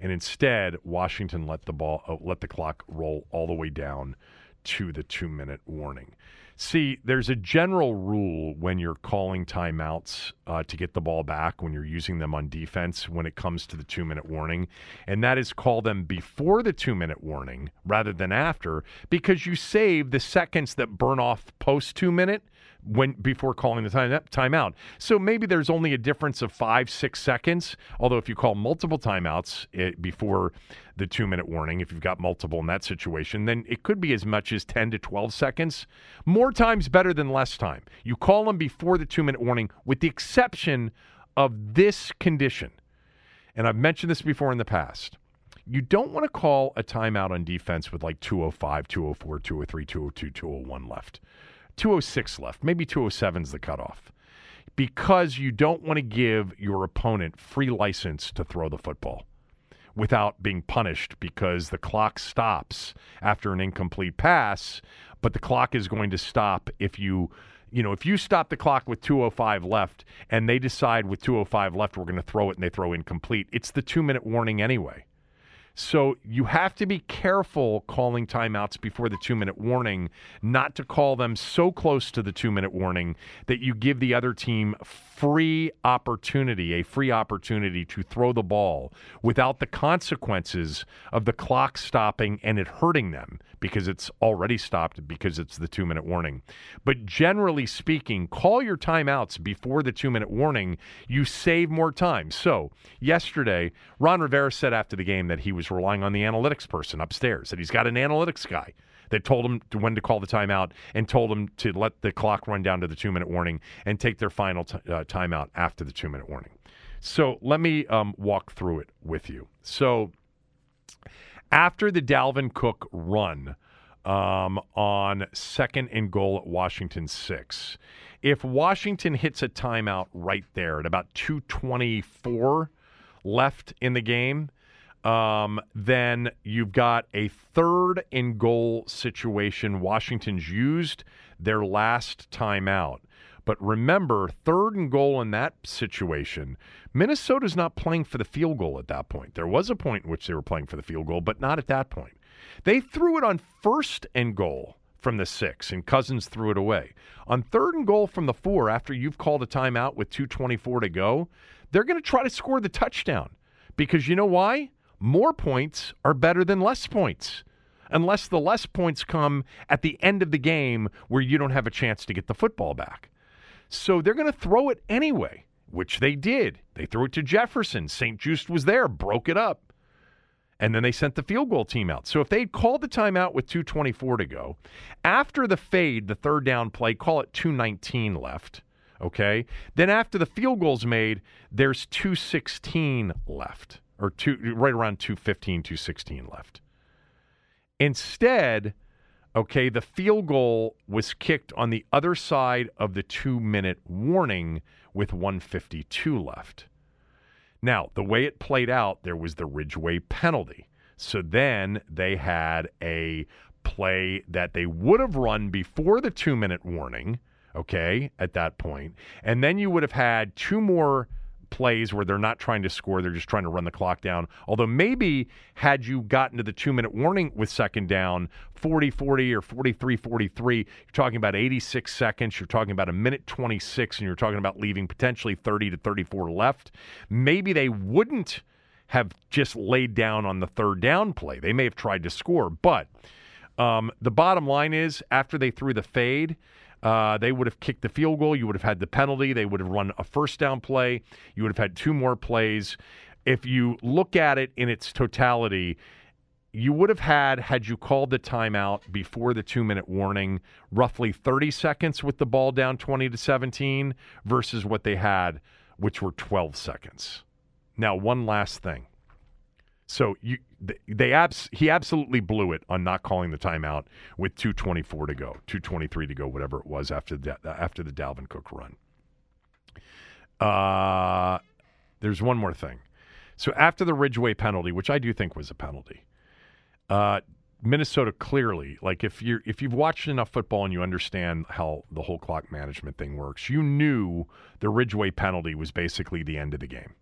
And instead, Washington let the ball uh, let the clock roll all the way down to the two minute warning. See, there's a general rule when you're calling timeouts uh, to get the ball back when you're using them on defense when it comes to the two minute warning, and that is call them before the two minute warning rather than after because you save the seconds that burn off post two minute when before calling the time timeout. So maybe there's only a difference of five, six seconds. Although if you call multiple timeouts it, eh, before the two minute warning, if you've got multiple in that situation, then it could be as much as 10 to 12 seconds. More times better than less time. You call them before the two minute warning, with the exception of this condition. And I've mentioned this before in the past. You don't want to call a timeout on defense with like 205, 204, 203, 202, 201 left 206 left. Maybe 207 is the cutoff. Because you don't want to give your opponent free license to throw the football without being punished because the clock stops after an incomplete pass, but the clock is going to stop if you you know, if you stop the clock with 205 left and they decide with 205 left we're going to throw it and they throw incomplete, it's the 2-minute warning anyway. So you have to be careful calling timeouts before the two minute warning, not to call them so close to the two minute warning that you give the other team free opportunity, a free opportunity to throw the ball without the consequences of the clock stopping and it hurting them because it's already stopped because it's the two minute warning. But generally speaking, call your timeouts before the two minute warning. You save more time. So, yesterday, Ron Rivera said after the game that he was relying on the analytics person upstairs, that he's got an analytics guy that told him to, when to call the timeout and told him to let the clock run down to the two minute warning and take their final t- uh, timeout after the two minute warning. So let me um, walk through it with you. So after the Dalvin Cook run um, on second and goal at Washington six, if Washington hits a timeout right there at about 224 left in the game, um, then you've got a third and goal situation. Washington's used their last timeout. But remember, third and goal in that situation, Minnesota's not playing for the field goal at that point. There was a point in which they were playing for the field goal, but not at that point. They threw it on first and goal from the six, and Cousins threw it away. On third and goal from the four, after you've called a timeout with 2.24 to go, they're going to try to score the touchdown. Because you know why? More points are better than less points unless the less points come at the end of the game where you don't have a chance to get the football back. So they're going to throw it anyway, which they did. They threw it to Jefferson. St-Juste was there, broke it up. And then they sent the field goal team out. So if they'd called the timeout with 224 to go, after the fade, the third down play, call it 219 left. Okay. Then after the field goal's made, there's 216 left, or two right around 215, 216 left. Instead, okay, the field goal was kicked on the other side of the two minute warning with 152 left. Now, the way it played out, there was the Ridgeway penalty. So then they had a play that they would have run before the two minute warning, okay, at that point. And then you would have had two more plays where they're not trying to score, they're just trying to run the clock down. Although maybe had you gotten to the two minute warning with second down, 40 40 or 43 43, you're talking about 86 seconds, you're talking about a minute 26, and you're talking about leaving potentially 30 to 34 left. Maybe they wouldn't have just laid down on the third down play. They may have tried to score, but um, the bottom line is after they threw the fade, uh, they would have kicked the field goal. You would have had the penalty. They would have run a first down play. You would have had two more plays. If you look at it in its totality, you would have had, had you called the timeout before the two minute warning, roughly 30 seconds with the ball down 20 to 17 versus what they had, which were 12 seconds. Now, one last thing. So you they abs he absolutely blew it on not calling the timeout with 224 to go, 223 to go, whatever it was after the after the Dalvin Cook run. Uh, there's one more thing. So after the Ridgeway penalty, which I do think was a penalty, uh, Minnesota clearly, like if you're if you've watched enough football and you understand how the whole clock management thing works, you knew the Ridgeway penalty was basically the end of the game.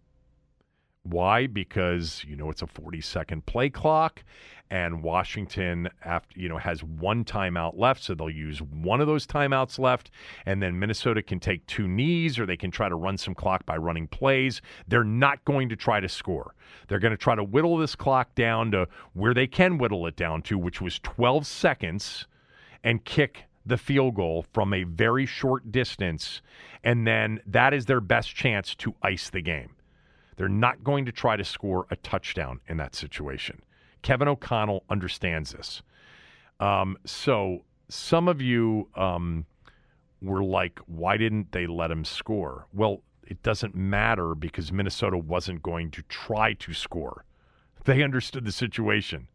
Why? Because you know it's a 40 second play clock, and Washington after you know has one timeout left, so they'll use one of those timeouts left, and then Minnesota can take two knees, or they can try to run some clock by running plays. They're not going to try to score. They're going to try to whittle this clock down to where they can whittle it down to, which was 12 seconds, and kick the field goal from a very short distance, and then that is their best chance to ice the game. They're not going to try to score a touchdown in that situation. Kevin O'Connell understands this. Um, so some of you um, were like, why didn't they let him score? Well, it doesn't matter because Minnesota wasn't going to try to score. They understood the situation.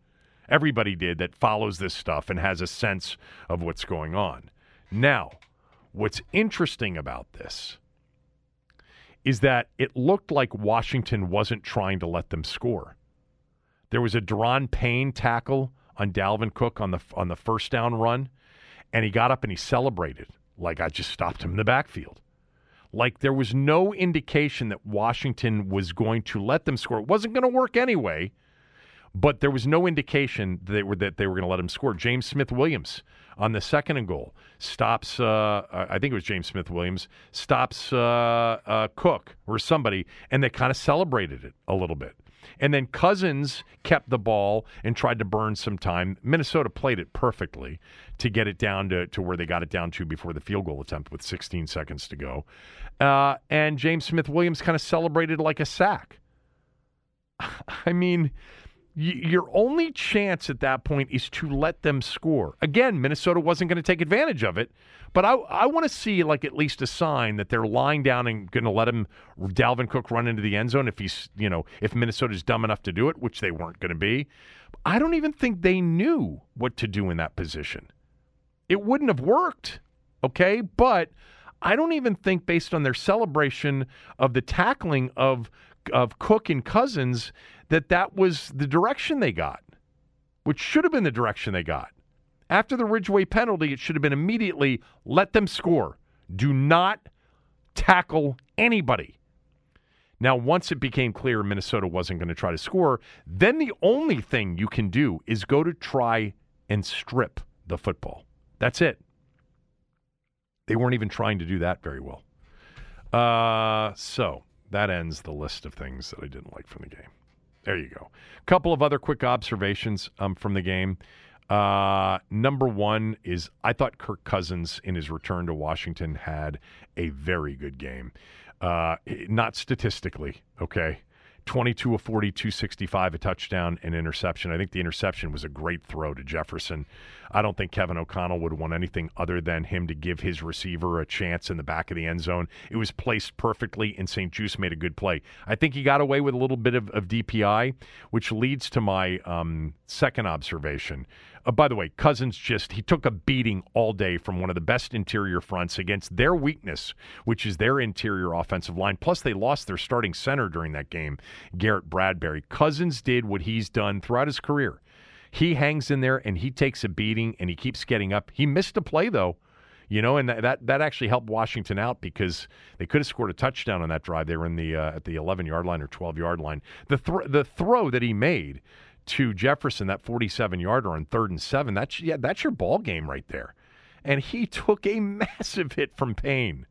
Everybody did that follows this stuff and has a sense of what's going on. Now, what's interesting about this is that it looked like Washington wasn't trying to let them score. There was a Da'Ron Payne tackle on Dalvin Cook on the on the first down run, and he got up and he celebrated like I just stopped him in the backfield. Like there was no indication that Washington was going to let them score. It wasn't going to work anyway. but there was no indication that they were that they were going to let him score. James Smith Williams on the second and goal stops. Uh, I think it was James Smith Williams stops uh, uh, Cook or somebody, and they kind of celebrated it a little bit. And then Cousins kept the ball and tried to burn some time. Minnesota played it perfectly to get it down to, to where they got it down to before the field goal attempt with 16 seconds to go. Uh, and James Smith Williams kind of celebrated like a sack. I mean, your only chance at that point is to let them score. Again, Minnesota wasn't going to take advantage of it, but I, I want to see like at least a sign that they're lying down and going to let him Dalvin Cook run into the end zone if he's you know if Minnesota's dumb enough to do it, which they weren't going to be. I don't even think they knew what to do in that position. It wouldn't have worked, okay? But I don't even think based on their celebration of the tackling of of Cook and Cousins that that was the direction they got, which should have been the direction they got. After the Ridgeway penalty, it should have been immediately let them score. Do not tackle anybody. Now, once it became clear Minnesota wasn't going to try to score, then the only thing you can do is go to try and strip the football. That's it. They weren't even trying to do that very well. Uh, so that ends the list of things that I didn't like from the game. There you go. A couple of other quick observations um, from the game. Uh, number one is I thought Kirk Cousins in his return to Washington had a very good game. Uh, not statistically, okay. 22 of 40, 265, a touchdown, and interception. I think the interception was a great throw to Jefferson. I don't think Kevin O'Connell would want anything other than him to give his receiver a chance in the back of the end zone. It was placed perfectly, and St-Juste made a good play. I think he got away with a little bit of, of DPI, which leads to my um, second observation. Uh, by the way, Cousins just he took a beating all day from one of the best interior fronts against their weakness, which is their interior offensive line. Plus, they lost their starting center during that game, Garrett Bradbury. Cousins did what he's done throughout his career. He hangs in there and he takes a beating and he keeps getting up. He missed a play though you know, and that that actually helped Washington out because they could have scored a touchdown on that drive. They were in the uh, at the 11 yard line or 12 yard line. The th- the throw that he made to Jefferson, that 47 yarder on third and seven, that's, yeah, that's your ball game right there. And he took a massive hit from Payne.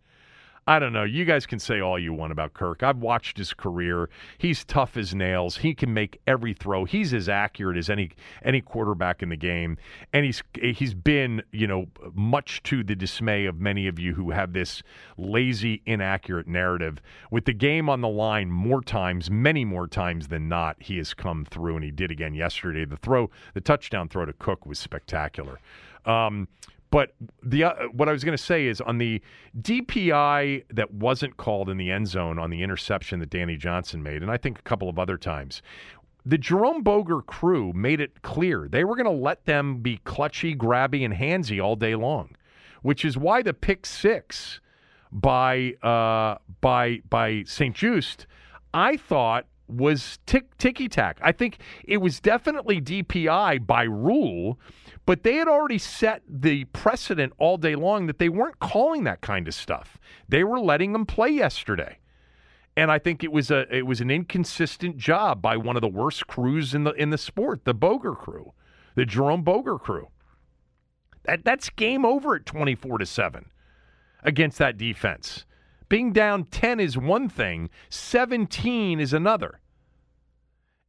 I don't know. You guys can say all you want about Kirk. I've watched his career. He's tough as nails. He can make every throw. He's as accurate as any any quarterback in the game. And he's he's been, you know, much to the dismay of many of you who have this lazy, inaccurate narrative. With the game on the line more times, many more times than not, he has come through and he did again yesterday. The throw, the touchdown throw to Cook was spectacular. Um, but the uh, what I was going to say is on the DPI that wasn't called in the end zone on the interception that Danny Johnson made, and I think a couple of other times, the Jerome Boger crew made it clear they were going to let them be clutchy, grabby, and handsy all day long, which is why the pick six by uh, by by St-Juste, I thought was tick ticky tack. I think it was definitely DPI by rule but they had already set the precedent all day long that they weren't calling that kind of stuff. They were letting them play yesterday. And I think it was a it was an inconsistent job by one of the worst crews in the in the sport, the Boger crew, the Jerome Boger crew. That that's game over at 24 to 7 against that defense. Being down 10 is one thing, 17 is another.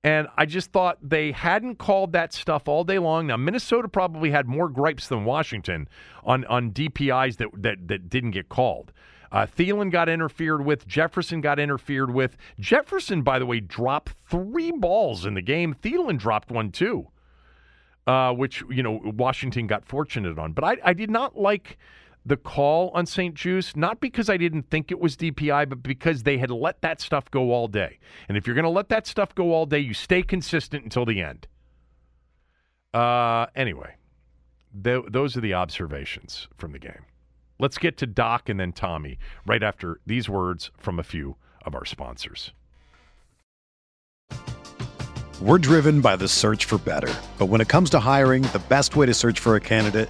And I just thought they hadn't called that stuff all day long. Now Minnesota probably had more gripes than Washington on on DPIs that that, that didn't get called. Uh, Thielen got interfered with. Jefferson got interfered with. Jefferson, by the way, dropped three balls in the game. Thielen dropped one too, uh, which you know Washington got fortunate on. But I, I did not like the call on St-Juste, not because I didn't think it was DPI, but because they had let that stuff go all day. And if you're going to let that stuff go all day, you stay consistent until the end. Uh, anyway, th- those are the observations from the game. Let's get to Doc and then Tommy right after these words from a few of our sponsors. We're driven by the search for better. But when it comes to hiring, the best way to search for a candidate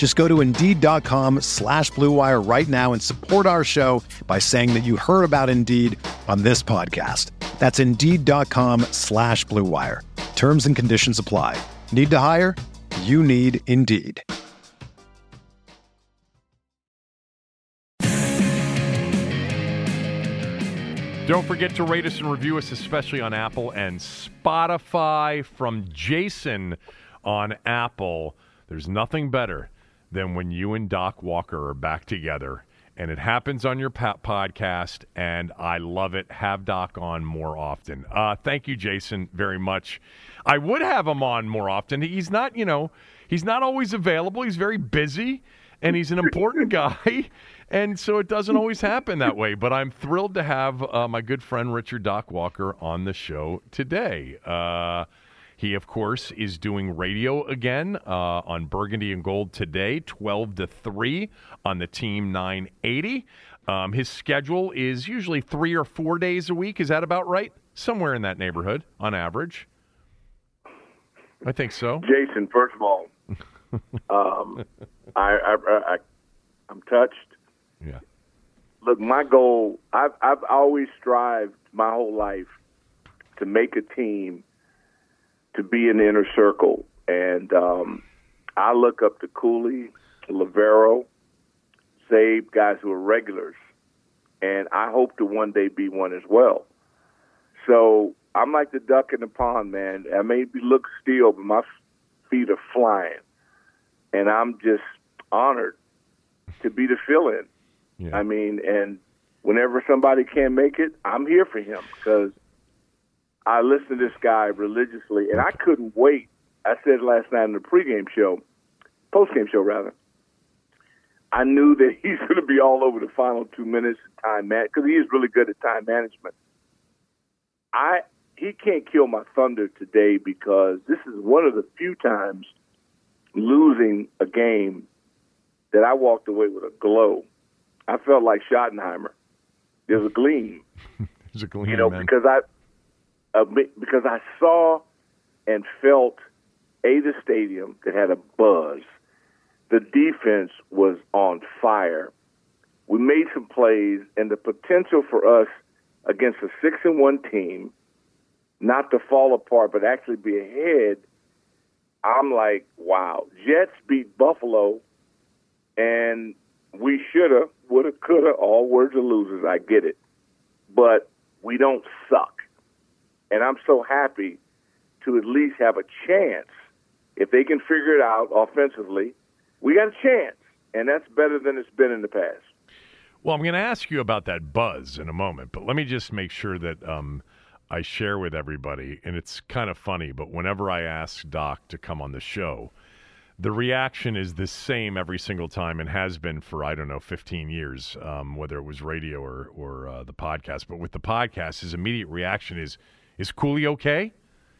Just go to Indeed.com slash BlueWire right now and support our show by saying that you heard about Indeed on this podcast. That's Indeed.com slash BlueWire. Terms and conditions apply. Need to hire? You need Indeed. Don't forget to rate us and review us, especially on Apple and Spotify. From Jason on Apple, there's nothing better than when you and Doc Walker are back together. And it happens on your podcast, and I love it. Have Doc on more often. Uh, thank you, Jason, very much. I would have him on more often. He's not, you know, he's not always available. He's very busy, and he's an important guy. And so it doesn't always happen that way. But I'm thrilled to have uh, my good friend Richard Doc Walker on the show today. Uh, he, of course, is doing radio again uh, on Burgundy and Gold today, 12 to 3 on the Team 980. Um, his schedule is usually three or four days a week. Is that about right? Somewhere in that neighborhood on average. I think so. Jason, first of all, um, I, I, I, I'm touched. Yeah. Look, my goal, I've, I've always strived my whole life to make a team to be in the inner circle. And um, I look up to Cooley, Loverro, Zabe, guys who are regulars. And I hope to one day be one as well. So I'm like the duck in the pond, man. I may look still, but my feet are flying. And I'm just honored to be the fill in. Yeah. I mean, and whenever somebody can't make it, I'm here for him because I listen to this guy religiously, and I couldn't wait. I said last night in the pregame show, postgame show rather. I knew that he's going to be all over the final two minutes of time man because he is really good at time management. I he can't kill my thunder today because this is one of the few times losing a game that I walked away with a glow. I felt like Schottenheimer. There's a gleam, There's a gleam, you know, man. because I uh, because I saw and felt a the stadium that had a buzz. The defense was on fire. We made some plays, and the potential for us against a six and one team not to fall apart, but actually be ahead. I'm like, wow. Jets beat Buffalo, and we shoulda, woulda, coulda. All words are losers. I get it, but we don't suck, and I'm so happy to at least have a chance. If they can figure it out offensively, we got a chance, and that's better than it's been in the past. Well, I'm going to ask you about that buzz in a moment, but let me just make sure that um, I share with everybody, and it's kind of funny, but whenever I ask Doc to come on the show, the reaction is the same every single time and has been for, I don't know, 15 years, um, whether it was radio or, or uh, the podcast. But with the podcast, his immediate reaction is, is Cooley okay?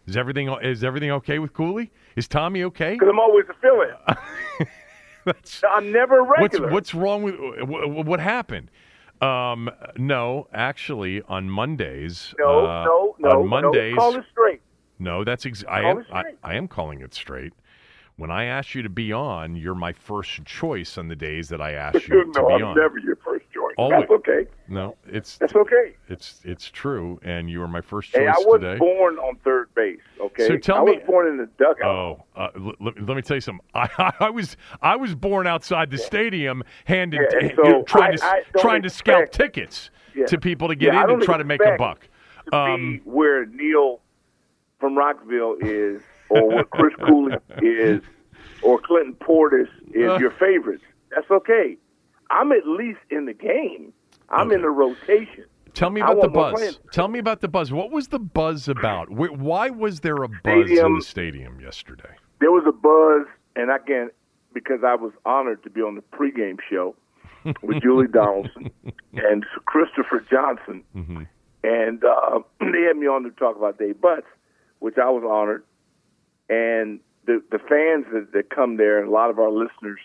Is everything is everything okay with Cooley? Is Tommy okay? Because I'm always a fill-in. I'm never a what's regular. what's wrong with wh- wh- what happened? Um, no, actually, on Mondays. no, uh, no, no. On Mondays. No, call it straight. No, that's ex- I am I. I am calling it straight. When I ask you to be on, you're my first choice on the days that I ask you to be I'm on. never your first choice. Always. That's okay. No, it's That's okay. it's it's true, and you are my first choice Hey, I wasn't today. born on third base. Okay, So tell I me- was born in the dugout. Oh, uh, l- let, let me tell you something. I, I was I was born outside the stadium, handing Yeah, t- so trying to I- I don't trying to scout expect- tickets Yeah. to people to get Yeah, in and try to make a buck. to Um, be where Neil from Rockville is, or where Chris Cooley is, or Clinton Portis is Uh. your favorite. That's okay. I'm at least in the game. I'm in the rotation. Tell me about the buzz. Tell me about the buzz. What was the buzz about? Why was there a buzz in the stadium yesterday? There was a buzz, and again, because I was honored to be on the pregame show with Julie Donaldson and Christopher Johnson, and uh, they had me on to talk about Dave Butz, which I was honored, and the the fans that, that come there, and a lot of our listeners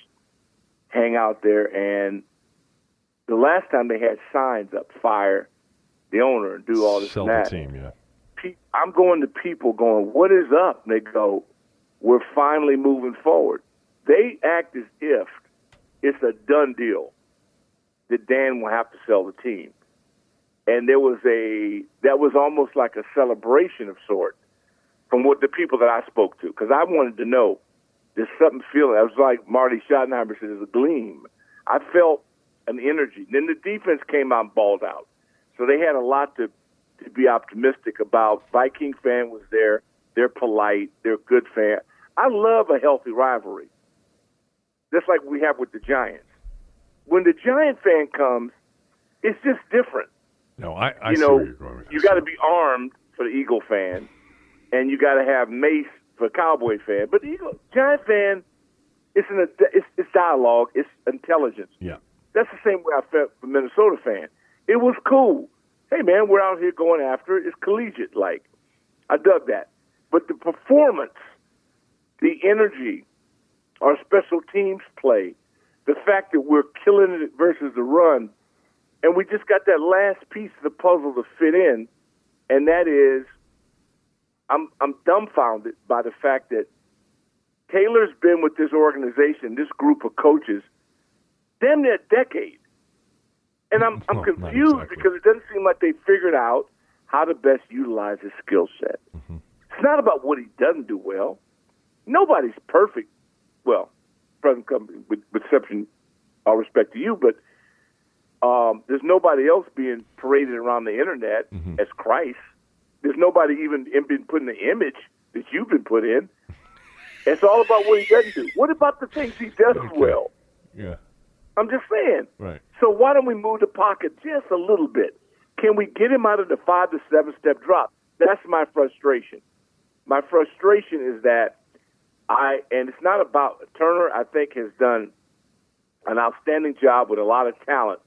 hang out there, and the last time they had signs up, fire the owner and do all this Sell and the that. team, yeah. I'm going to people going, "What is up?" And they go, "We're finally moving forward." They act as if it's a done deal that Dan will have to sell the team, and there was a that was almost like a celebration of sort from what the people that I spoke to, because I wanted to know there's something feeling. I was like Marty Schottenheimer said, "There's a gleam." I felt an energy. Then the defense came out and balled out, so they had a lot to to be optimistic about. Viking fan was there. They're polite. They're a good fan. I love a healthy rivalry, just like we have with the Giants. When the Giant fan comes, it's just different. No, I, I you see know, where you're going with you got to be armed for the Eagle fan, and you got to have mace for a Cowboy fan. But the Eagle Giant fan, it's an it's, it's dialogue. It's intelligence. Yeah. That's the same way I felt for Minnesota fan. It was cool. Hey man, we're out here going after it. It's collegiate like. I dug that. But the performance, the energy, our special teams play, the fact that we're killing it versus the run, and we just got that last piece of the puzzle to fit in, and that is I'm I'm dumbfounded by the fact that Taylor's been with this organization, this group of coaches, damn near a decade. And I'm I'm Well, confused exactly. because it doesn't seem like they figured out how to best utilize his skill set. Mm-hmm. It's not about what he doesn't do well. Nobody's perfect. Well, present company with, with exception, all respect to you, but um, there's nobody else being paraded around the internet Mm-hmm. as Christ. There's nobody even been put in the image that you've been put in. It's all about what he doesn't do. What about the things he does well? Yeah. I'm just saying. Right. So why don't we move the pocket just a little bit? Can we get him out of the five to seven step drop? That's my frustration. My frustration is that I, and it's not about Turner. I think has done an outstanding job with a lot of talent,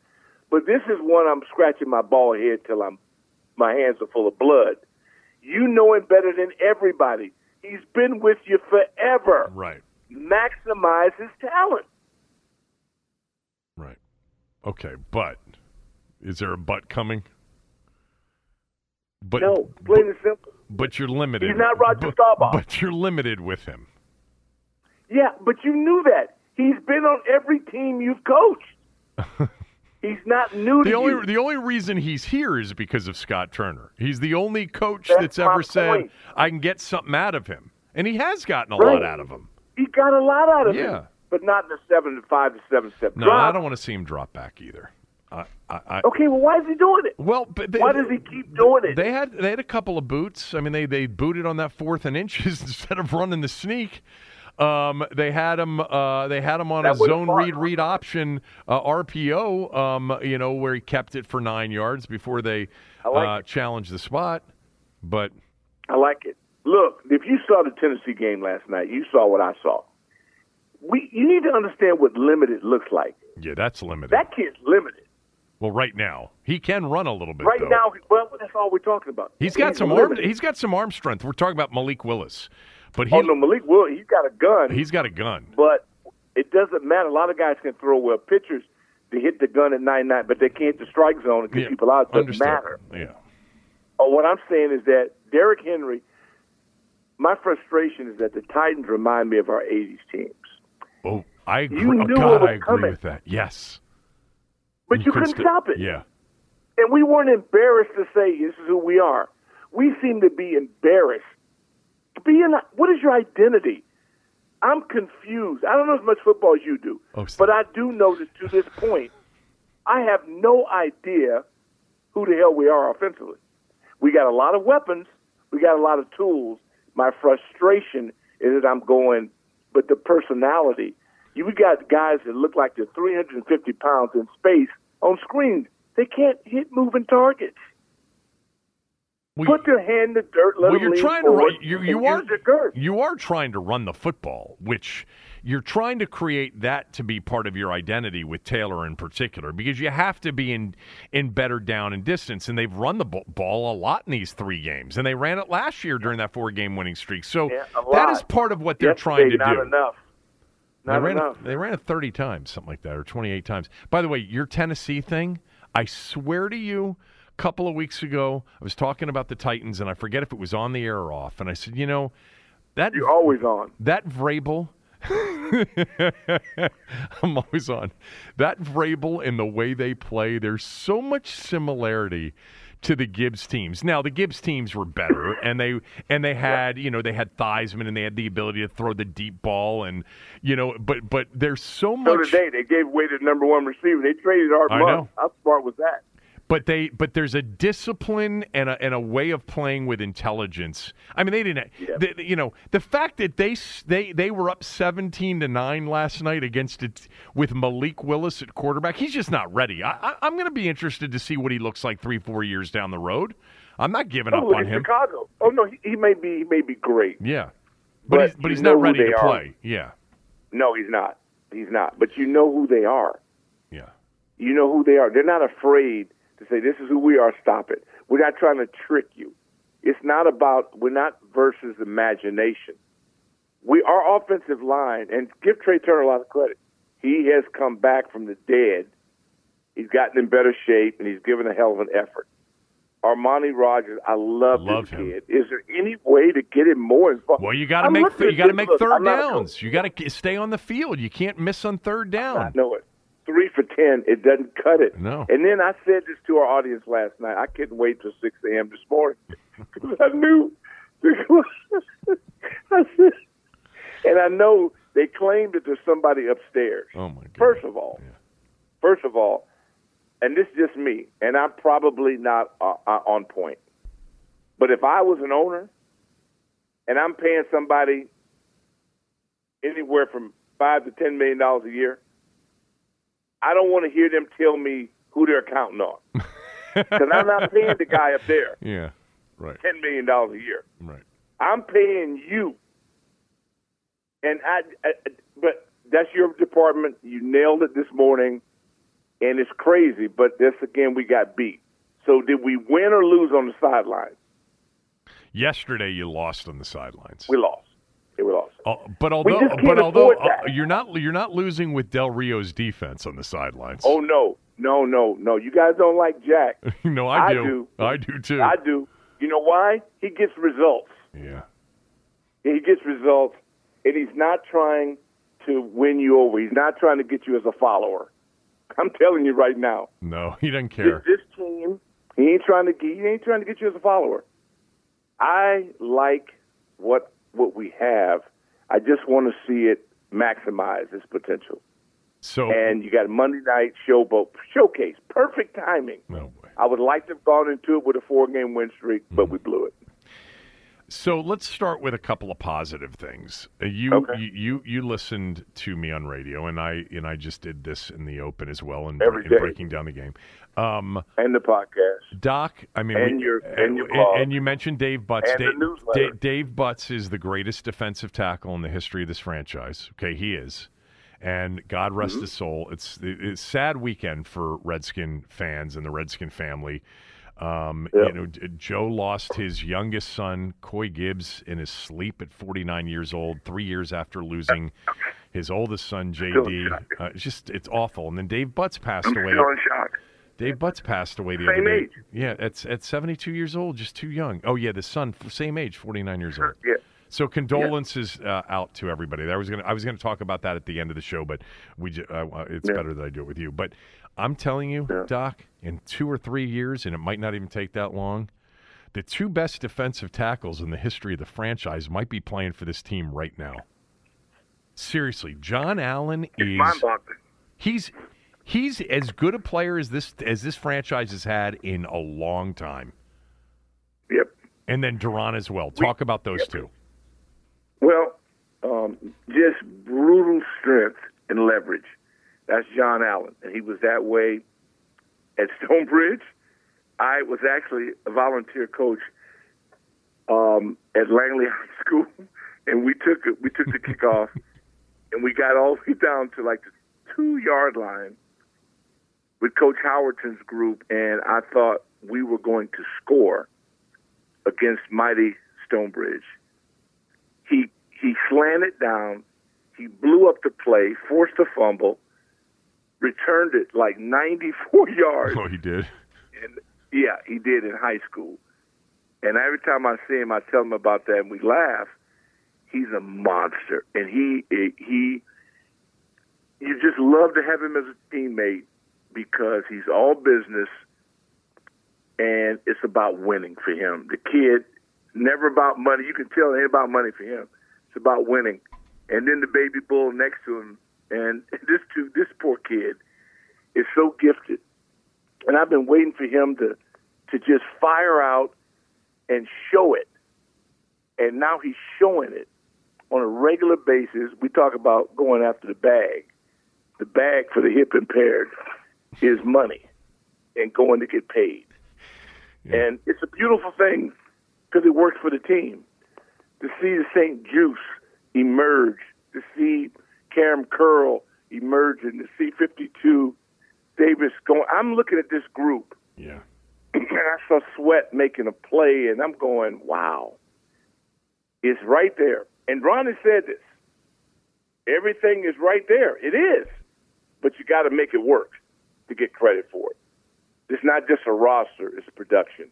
but this is one I'm scratching my bald head till I'm my hands are full of blood. You know him better than everybody. He's been with you forever. Right. Maximize his talent. Right. Okay, but is there a but coming? But No, plain and simple. but you're limited. He's not Roger but, Staubach. But you're limited with him. Yeah, but you knew that. He's been on every team you've coached. He's not new to The only you. the only reason he's here is because of Scott Turner. He's the only coach That's that's, ever said point. I can get something out of him, and he has gotten a Right. lot out of him. he got a lot out of Yeah. him, but not in the seven to five to seven step No, drop. I don't want to see him drop back either. I, I, I, Okay, well, why is he doing it? Well, but they, Why does he keep doing it? They had they had a couple of boots. I mean, they they booted on that fourth and inches instead of running the sneak. Um, they had him. Uh, they had him on That a zone read read option uh, RPO. Um, you know where he kept it for nine yards before they like uh, challenged the spot. But I like it. Look, if you saw the Tennessee game last night, you saw what I saw. We, you need to understand what limited looks like. yeah, that's limited. That kid's limited well, right now he can run a little bit. right though. now. Well, that's all we're talking about. he's got some arm. He's got some arm strength. We're talking about Malik Willis, but he oh no, Malik Will. He's got a gun. he's got a gun. but it doesn't matter. A lot of guys can throw well pitchers to hit the gun at nine nine, but they can't hit the strike zone and get Yeah, people out. It doesn't understood. matter. Yeah. Oh, what I'm saying is that Derrick Henry. My frustration is that the Titans remind me of our '80s teams, Oh, I agree. You oh, knew God, it was I agree coming. with that. Yes. but you, couldn't st- stop it. Yeah. And we weren't embarrassed to say this is who we are. We seem to be embarrassed. Being, what is your identity? I'm confused. I don't know as much football as you do, Oh, but I do know that to this point, I have no idea who the hell we are offensively. We got a lot of weapons. We got a lot of tools. My frustration is that I'm going, but the personality. You got guys that look like they're 350 pounds in space on screen They can't hit moving targets. Well, Put your hand in the dirt. Let well, you're trying to run. You, you are you are trying to run the football, which you're trying to create that to be part of your identity with Taylor in particular, because you have to be in in better down and distance, and they've run the ball a lot in these three games, and they ran it last year during that four game winning streak. So Yeah, that is part of what they're Yesterday, trying to not do. enough. They Not ran, enough. It, they ran it 30 times, something like that, or 28 times. By the way, your Tennessee thing, I swear to you, couple of weeks ago, I was talking about the Titans, and I forget if it was on the air or off, and I said, you know, that You're always on. that Vrabel. I'm always on that Vrabel and the way they play. There's so much similarity to the Gibbs teams. Now the Gibbs teams were better, and they and they had you know they had Theismann and they had the ability to throw the deep ball, and you know, but but there's so So much. today they gave away the number one receiver. They traded Art I Monk. know. How smart was that? But they but there's a discipline and a, and a way of playing with intelligence. I mean, they didn't. Yeah. the- the- you know, the fact that they they they were up seventeen to nine last night against it with Malik Willis at quarterback. He's just not ready. I, I, I'm going to be interested to see what he looks like three four years down the road. I'm not giving oh, up Oh, on him. Chicago. Oh no, he, he may be he may be great. Yeah, but But he's, but he's not ready to are. play. Yeah, No, he's not. He's not. But you know who they are. yeah. You know who they are. They're not afraid to say, "This is who we are. Stop it." We're not trying to trick you. It's not about. We're not versus imagination. We our offensive line, and give Trai Turner a lot of credit. He has come back from the dead. He's gotten in better shape, and he's given a hell of an effort. Armani Rogers, I love, Love this him. kid. Is there any way to get him more involved? Well, you got to make th- you got to make Look, third I'm not a coach. downs. You got to stay on the field. You can't miss on third down. I know it. Three for ten, it doesn't cut it. No. And then I said this to our audience last night. I couldn't wait till six a.m. this morning because I knew. I said, and I know they claim that there's somebody upstairs. Oh my god. First of all, first of all, and this is just me, and I'm probably not uh, uh, on point. But if I was an owner, and I'm paying somebody anywhere from five to ten million dollars a year, I don't want to hear them tell me who they're counting on, because I'm not paying the guy up there Yeah. Right. ten million dollars a year. Right. I'm paying you, and I, I. But that's your department. You nailed it this morning, and it's crazy. But this again, we got beat. So did we win or lose on the sidelines? Yesterday, you lost on the sidelines. We lost. Yeah, we lost. Oh, but although, but although uh, you're not you're not losing with Del Rio's defense on the sidelines. Oh no, no, no, no! You guys don't like Jack. no, I I do. do. I do too. I do. You know why? He gets results. yeah. He gets results, and he's not trying to win you over. He's not trying to get you as a follower. I'm telling you right now. No, he doesn't This, care. this team, he ain't trying to get, he ain't trying to get you as a follower. I like what what we have. I just want to see it maximize its potential. So, And you got a Monday night showboat showcase, perfect timing. boy. I would like to have gone into it with a four game win streak, but Mm-hmm. we blew it. So let's start with a couple of positive things. Uh, you, Okay. you you you listened to me on radio, and I and I just did this in the open as well, and Every in day. breaking down the game. Um, And the podcast. Doc, I mean, And we- your- uh, and your blog. and you mentioned Dave Butz. Dave. Dave, Dave Butz is the greatest defensive tackle in the history of this franchise. Okay, he is, and God rest Mm-hmm. his soul. It's it's a sad weekend for Redskin fans and the Redskin family. Um, Yep. You know, Joe lost his youngest son, Coy Gibbs, in his sleep at 49 years old, three years after losing his oldest son, JD. Uh, it's just it's awful. And then Dave Butz passed away. Still in shock. Dave Butz passed away the Same other day. age. Yeah, at at 72 years old, just too young. Oh yeah, the son, same age, 49 years old. Yeah. So condolences uh, out to everybody. I was gonna I was gonna talk about that at the end of the show, but we uh, uh, it's Yeah. better that I do it with you. But I'm telling you, Yeah. Doc, in two or three years, and it might not even take that long. The two best defensive tackles in the history of the franchise might be playing for this team right now. Seriously, Jon Allen is he's he's as good a player as this as this franchise has had in a long time. Yep. And then Da'Ron as well. Talk about those two. Well, um, just brutal strength and leverage. That's Jon Allen, and he was that way at Stonebridge. I was actually a volunteer coach um, at Langley High School, and we took we took the kickoff, and we got all the way down to like the two yard line with Coach Howerton's group, and I thought we were going to score against mighty Stonebridge. He he slanted down, he blew up the play, forced a fumble, returned it like 94 yards. Oh, he did. And yeah, he did in high school. And every time I see him, I tell him about that, and we laugh. He's a monster, and he he. You just love to have him as a teammate because he's all business, and it's about winning for him. The kid never about money. You can tell it ain't about money for him. It's about winning. And then the baby bull next to him, and this two, this poor kid is so gifted, and I've been waiting for him to to just fire out and show it. And now he's showing it on a regular basis. We talk about going after the bag. The bag for the hip impaired is money and going to get paid. Yeah. And it's a beautiful thing because it works for the team. To see the St-Juste emerge, to see Kam Curl emerge, and to see 52 Davis going. I'm looking at this group. Yeah. and I saw Sweat making a play, and I'm going, wow. It's right there. And Ronnie said this. Everything is right there. It is. But you got to make it work to get credit for it. It's not just a roster, it's production.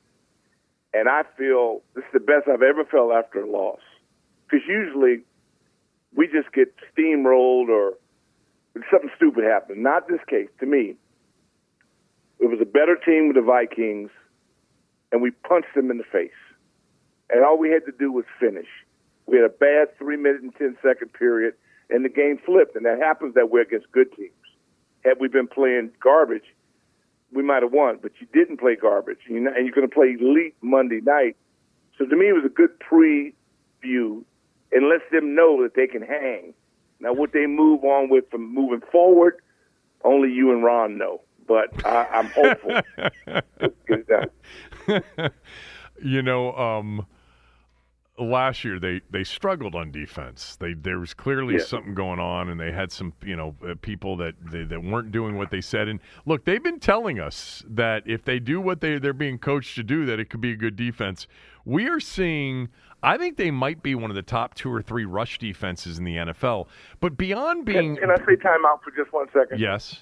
And I feel this is the best I've ever felt after a loss. Because usually we just get steamrolled or something stupid happened. Not this case, to me. It was a better team with the Vikings, and we punched them in the face. And all we had to do was finish. We had a bad three minute and ten second period, and the game flipped. And that happens that way against good teams. Had we been playing garbage, we might have won. But you didn't play garbage, and you're going to play elite Monday night. So to me, it was a good preview and lets them know that they can hang. Now, what they move on with from moving forward, only you and Ron know but I, I'm hopeful. you know, um, last year they, they struggled on defense. They there was clearly yeah. something going on, and they had some you know uh, people that they, that weren't doing what they said. And look, they've been telling us that if they do what they they're being coached to do, that it could be a good defense. We are seeing. I think they might be one of the top two or three rush defenses in the NFL. But beyond being, can, can I say timeout for just one second? Yes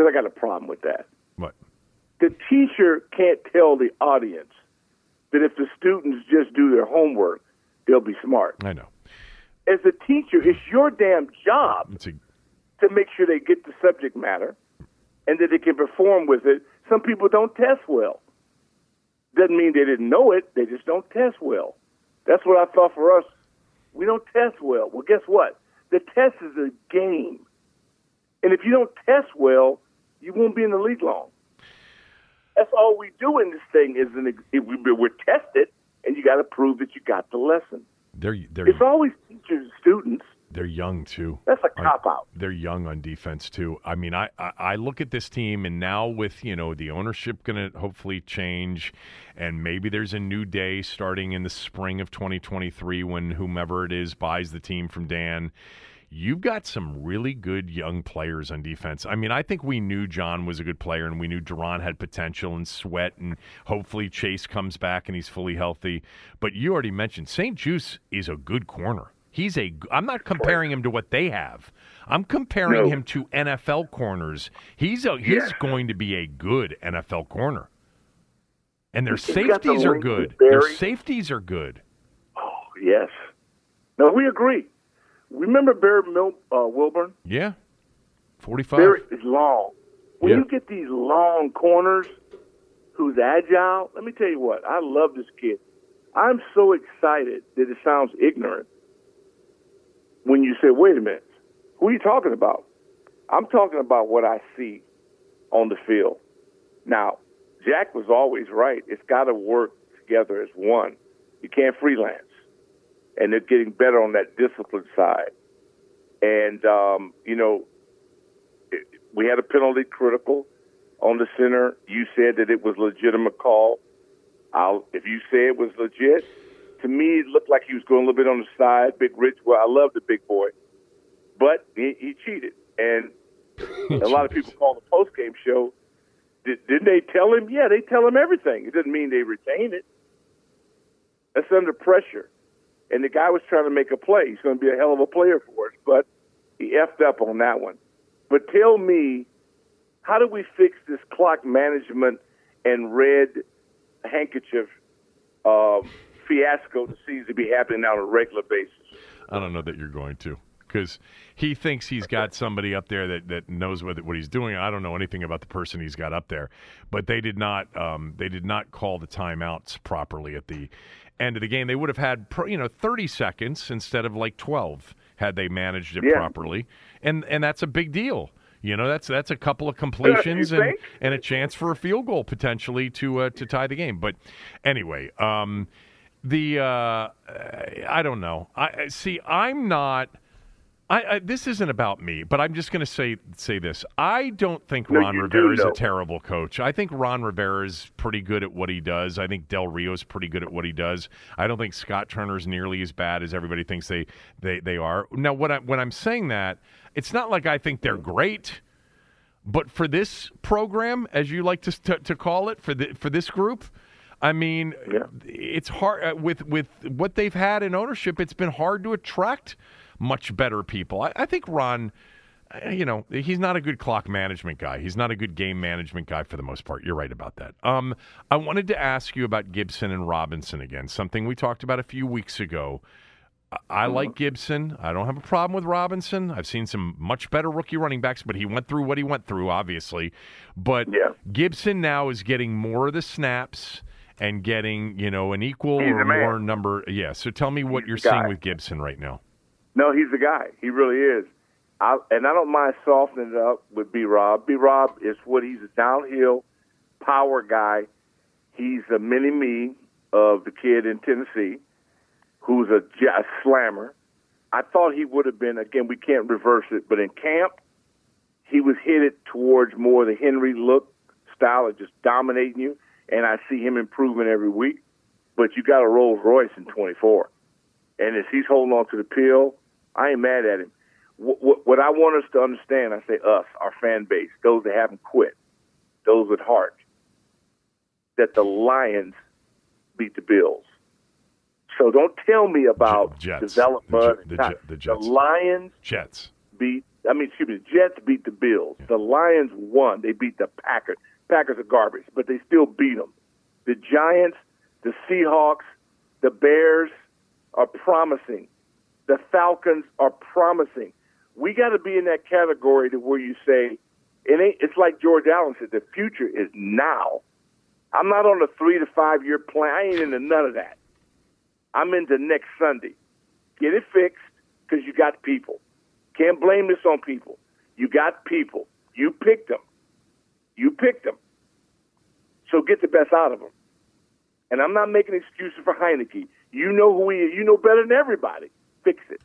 because I got a problem with that. What? The teacher can't tell the audience that if the students just do their homework, they'll be smart. I know. As a teacher, it's your damn job a... to make sure they get the subject matter and that they can perform with it. Some people don't test well. Doesn't mean they didn't know it, they just don't test well. That's what I thought for us. We don't test well. Well, guess what? The test is a game. And if you don't test well, you won't be in the league long. That's all we do in this thing is an, we're tested, and you got to prove that you got the lesson. They're, they're, it's always teachers, students. They're young too. That's a cop out. They're young on defense too. I mean, I, I, I look at this team, and now with you know the ownership going to hopefully change, and maybe there's a new day starting in the spring of 2023 when whomever it is buys the team from Dan you've got some really good young players on defense. I mean, I think we knew John was a good player and we knew Da'Ron had potential and sweat and hopefully Chase comes back and he's fully healthy. But you already mentioned St-Juste is a good corner. He's a I'm not comparing him to what they have. I'm comparing no. him to NFL corners. He's a he's going to be a good NFL corner. And their safeties are good. Their safeties are good. Oh, yes. No, we agree. Remember Barry Mil- uh, Wilburn? Yeah, forty-five. Barry is long. When yeah. you get these long corners, who's agile, let me tell you what. I love this kid. I'm so excited that it sounds ignorant when you say, "Wait a minute, who are you talking about?" I'm talking about what I see on the field. Now, Jack was always right. It's got to work together as one. You can't freelance and they're getting better on that discipline side. And um, you know, it, we had a penalty critical. on the center. You said that it was legitimate call. I'll, if you say it was legit, to me it looked like he was going a little bit on the side. Big Rich, well, I love the big boy, but he, he cheated, and a lot of people call the post game show. Did, didn't they tell him? Yeah, they tell him everything. It doesn't mean they retain it. That's under pressure. And the guy was trying to make a play. He's going to be a hell of a player for us, but he effed up on that one. But tell me, how do we fix this clock management and red handkerchief uh, fiasco that seems to be happening now on a regular basis? I don't know that you're going to because he thinks he's got somebody up there that, that knows what what he's doing. I don't know anything about the person he's got up there, but they did not um, they did not call the timeouts properly at the end of the game. They would have had you know 30 seconds instead of like 12 had they managed it Yeah. properly, and and that's a big deal. You know, that's that's a couple of completions and, and a chance for a field goal potentially to uh, to tie the game. But anyway, um, the uh, I don't know. I I- see. I'm not. I, I, this isn't about me, but I'm just going to say say this. I don't think No, Ron Rivera is a terrible coach. I think Ron Rivera is pretty good at what he does. I think Del Rio is pretty good at what he does. I don't think Scott Turner is nearly as bad as everybody thinks they they, they are. Now, what I, when I'm saying that, it's not like I think they're great, but for this program, as you like to to, to call it, for the, for this group, I mean, Yeah. it's hard uh, with with what they've had in ownership. It's been hard to attract much better people. I, I think Ron, uh, you know, he's not a good clock management guy. He's not a good game management guy for the most part. You're right about that. Um, I wanted to ask you about Gibson and Robinson again. Something we talked about a few weeks ago. I- I like Gibson. I don't have a problem with Robinson. I've seen some much better rookie running backs, but he went through what he went through, obviously. But Yeah. Gibson now is getting more of the snaps and getting, you know, an equal or more number. Yeah. So tell me what He's you're seeing with Gibson right now. No, he's the guy. He really is. I, and I don't mind softening it up with B Rob. B Rob is what he's a downhill power guy. He's a mini me of the kid in Tennessee who's a slammer. I thought he would have been, again, we can't reverse it, but in camp, he was headed towards more the Henry look style of just dominating you, and I see him improving every week. But you got a Rolls Royce in 24. And as he's holding on to the pill, I ain't mad at him. What, what, what I want us to understand, I say us, our fan base, those that haven't quit, those with heart, that the Lions beat the Bills. So don't tell me about Jets. development. The Jet- the Jet- the Jets. Lions Jets. beat. I mean, excuse me. The Jets beat the Bills. The Lions won. They beat the Packers. Packers are garbage, but they still beat them. The Giants, the Seahawks, the Bears are promising. The Falcons are promising. We got to be in that category to where you say it ain't. It's like George Allen said: the future is now. I'm not on a three to five year plan. I ain't into none of that. I'm into next Sunday. Get it fixed because you got people. Can't blame this on people. You got people. You picked them. You picked them. So get the best out of them. And I'm not making excuses for Heinicke. You know who he is. You know better than everybody. Fix it.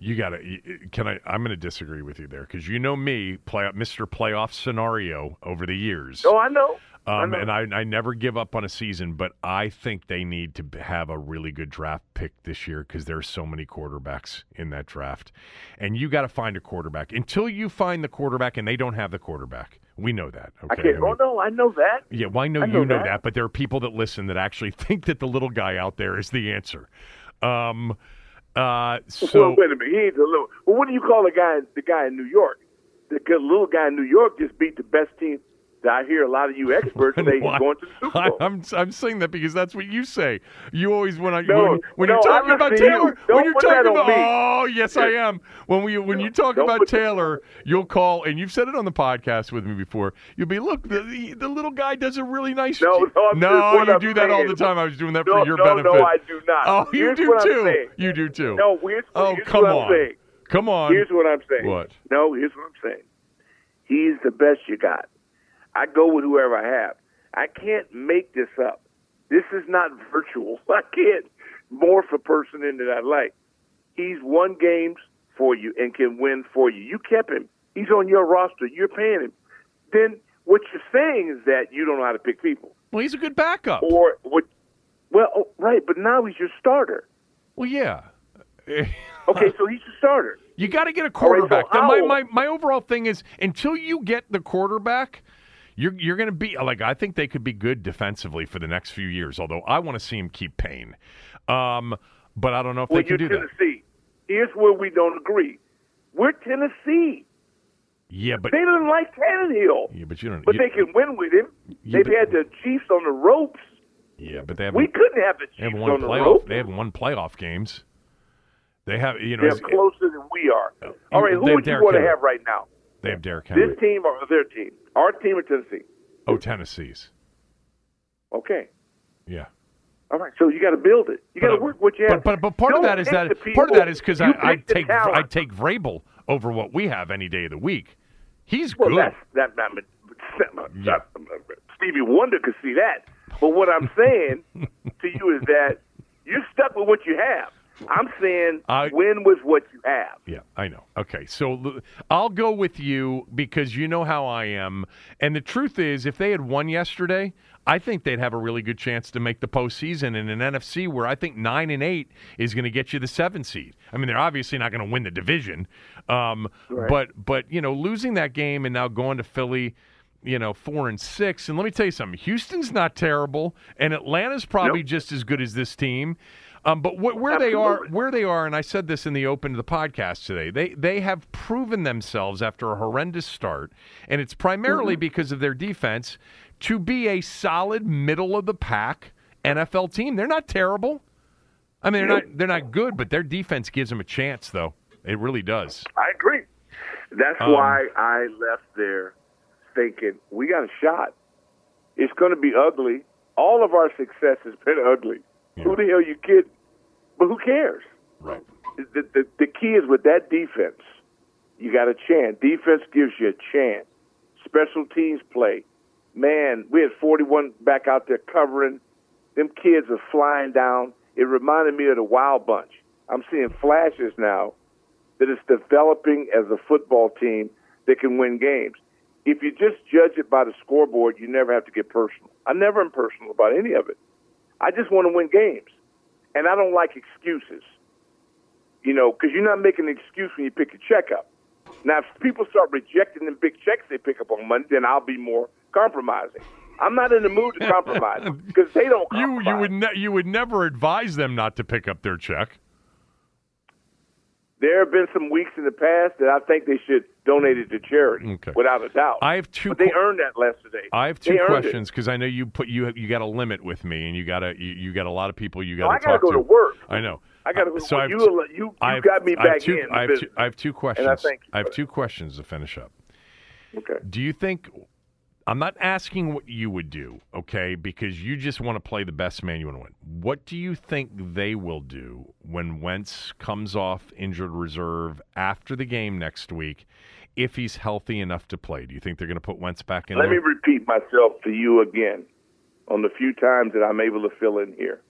You got to. Can I? I'm going to disagree with you there because you know me, play, Mr. Playoff scenario over the years. Oh, I know. Um, I and I, I never give up on a season, but I think they need to have a really good draft pick this year because there's so many quarterbacks in that draft, and you got to find a quarterback. Until you find the quarterback, and they don't have the quarterback, we know that. I Okay. can't. I Oh no, I know that. yeah, well, I know, I you know know that. that. but there are people that listen that actually think that the little guy out there is the answer. Um, uh, so well, wait a minute. He ain't the little. Well, what do you call the guy? The guy in New York. The good little guy in New York just beat the best team. I hear a lot of you experts say he's going to the Super I- Bowl. I'm I'm saying that because that's what you say. You always when I No, when, when no, you're talking about to you. Taylor when you're talking about me. oh yes I am when we when you talk about put that- Taylor you'll call and you've said it on the podcast with me before you'll be look the the, the little guy does a really nice No, no, no you I'm do that all the time I was doing that for your benefit no, I do not. oh you Here's do too you do too No, here's, oh here's come on saying. come on Here's what I'm saying. What? No, here's what I'm saying. He's the best you got. I go with whoever I have. I can't make this up. This is not virtual. I can't morph a person into that light. He's won games for you and can win for you. You kept him. He's on your roster. You're paying him. Then what you're saying is that you don't know how to pick people, Well, he's a good backup. or what? Well, oh, right, but now he's your starter. Well, yeah. Okay, so he's your starter. You got to get a right, so quarterback. My, my my overall thing is until you get the quarterback, you're you're going to be like I think they could be good defensively for the next few years. Although I want to see him keep Payne, um, but I don't know if Well, they can do that. Tennessee. Here's where we don't agree. We're Tennessee. Yeah, but They didn't like Tannehill, yeah, but you don't. but you- they can win with him. Yeah, They've but- had the Chiefs on the ropes. yeah, but they have We couldn't have the they have Chiefs on the playoff. ropes. They have one playoff games. They have you know They're closer than we are. All right, who would you want to have right now? They have Derrick Henry. This team or their team? Our team or Tennessee? oh, Tennessee's. Okay. Yeah. All right. So you got to build it. You got to work what you have. But but, but part of that is that part of that is because I I take. I take Vrabel over what we have any day of the week. He's Well, good. that's that, that, Yeah. Stevie Wonder could see that. But what I'm saying to you is that you're stuck with what you have. I'm saying I- win with what you have. Yeah, I know. Okay, so I'll go with you because you know how I am. And the truth is, if they had won yesterday, I think they'd have a really good chance to make the postseason in an NFC where I think nine and eight is going to get you the seven seed. I mean, they're obviously not going to win the division, um, but but you know, losing that game and now going to Philly. You know, four and six. And let me tell you something Houston's not terrible, and Atlanta's probably Nope. just as good as this team. Um, but wh- where they are, where they are, and I said this in the open to the podcast today, they they have proven themselves after a horrendous start, and it's primarily because of their defense to be a solid middle of the pack NFL team. They're not terrible. I mean, they're not they're not good, but their defense gives them a chance, though. It really does. I agree. That's Um, why I left there thinking we got a shot. It's going to be ugly. All of our success has been ugly. Who the hell you kidding? But who cares? Right. The, the, the key is with that defense, you got a chance. Defense gives you a chance. Special teams play. Man, we had 41 back out there covering. Them kids are flying down. It reminded me of the Wild Bunch. I'm seeing flashes now that it's developing as a football team that can win games. If you just judge it by the scoreboard, you never have to get personal. I never am personal about any of it. I just want to win games. And I don't like excuses. You know, because you're not making an excuse when you pick a check up. Now, if people start rejecting the big checks they pick up on Monday, then I'll be more compromising. I'm not in the mood to compromise because they don't. You you would ne- you would never advise them not to pick up their check. There have been some weeks in the past that I think they should donate it to charity, Okay. without a doubt. I have two But they earned that yesterday. I have two questions because I know you put you you got a limit with me, and you got a you, you got a lot of people you got I to I gotta go to work. I know. I gotta Uh, go- So I have you- you- you I have- got me I back two, in I have two. I have two questions. you I have two questions to finish up. Okay. Do you think? I'm not asking what you would do, okay? Because you just want to play the best man you want to win. What do you think they will do when Wentz comes off injured reserve after the game next week, if he's healthy enough to play? Do you think they're going to put Wentz back in Let there? me repeat myself to you again on the few times that I'm able to fill in here.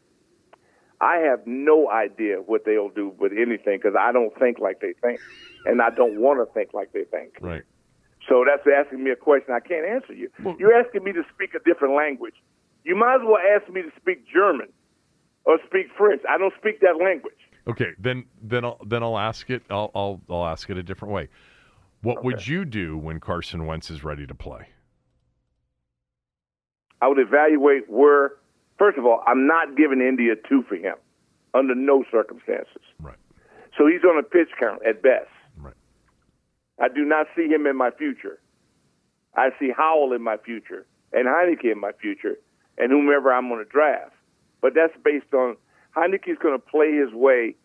I have no idea what they'll do with anything because I don't think like they think, and I don't want to think like they think. right. So that's asking me a question I can't answer you. You're asking me to speak a different language. You might as well ask me to speak German or speak French. I don't speak that language. Okay, then then I'll then I'll ask it. I'll I'll, I'll ask it a different way. What would you do when Carson Wentz is ready to play? I would evaluate where, first of all, I'm not giving India two for him under no circumstances. Right. So he's on a pitch count at best. I do not see him in my future. I see Howell in my future and Heinicke in my future and whomever I'm going to draft. But that's based on Heinicke's going to play his way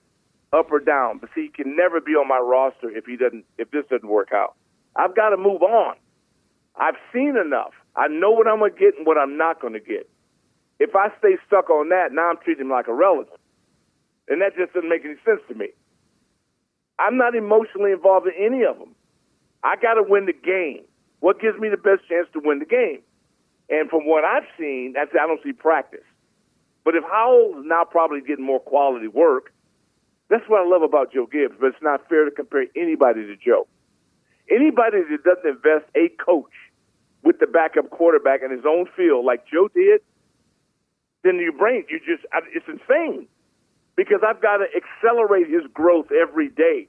up or down. But see, he can never be on my roster if he doesn't if this doesn't work out. I've got to move on. I've seen enough. I know what I'm going to get and what I'm not going to get. If I stay stuck on that, now I'm treating him like a relative. And that just doesn't make any sense to me. I'm not emotionally involved in any of them. I got to win the game. What gives me the best chance to win the game? And from what I've seen, that's I don't see practice. But if Howell is now probably getting more quality work, that's what I love about Joe Gibbs. But it's not fair to compare anybody to Joe. Anybody that doesn't invest a coach with the backup quarterback in his own field like Joe did, then your brain, you just, it's insane because I've got to accelerate his growth every day.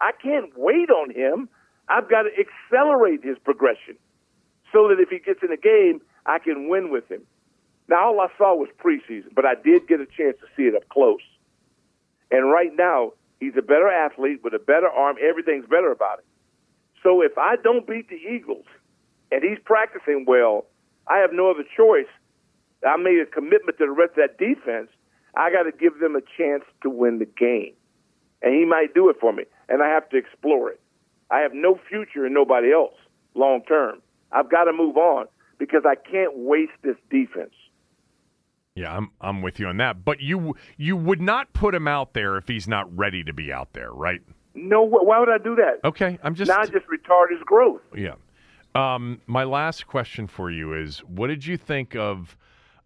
I can't wait on him. I've got to accelerate his progression so that if he gets in a game, I can win with him. Now, all I saw was preseason, but I did get a chance to see it up close. And right now, he's a better athlete with a better arm. Everything's better about it. So if I don't beat the Eagles and he's practicing well, I have no other choice. I made a commitment to the rest of that defense. I got to give them a chance to win the game. And he might do it for me. And I have to explore it. I have no future in nobody else long term. I've got to move on because I can't waste this defense. Yeah, I'm I'm with you on that. But you you would not put him out there if he's not ready to be out there, right? No, why would I do that? Okay, I'm just not just retard his growth. Yeah. Um, my last question for you is: What did you think of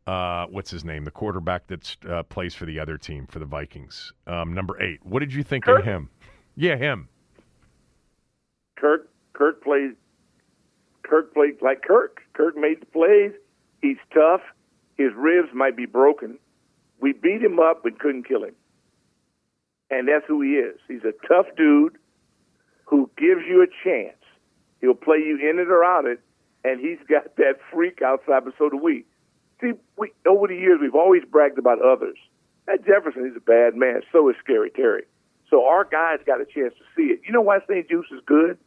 uh, what's his name, the quarterback that uh, plays for the other team for the Vikings, um, number eight? What did you think of him? Yeah, him. Kirk Kirk plays Kirk played like Kirk. Kirk made the plays. He's tough. His ribs might be broken. We beat him up but couldn't kill him. And that's who he is. He's a tough dude who gives you a chance. He'll play you in it or out it, and he's got that freak outside, but so do we. See, we, over the years, we've always bragged about others. That Jefferson is a bad man. So is Scary Terry. So our guys got a chance to see it. You know why St-Juste is good?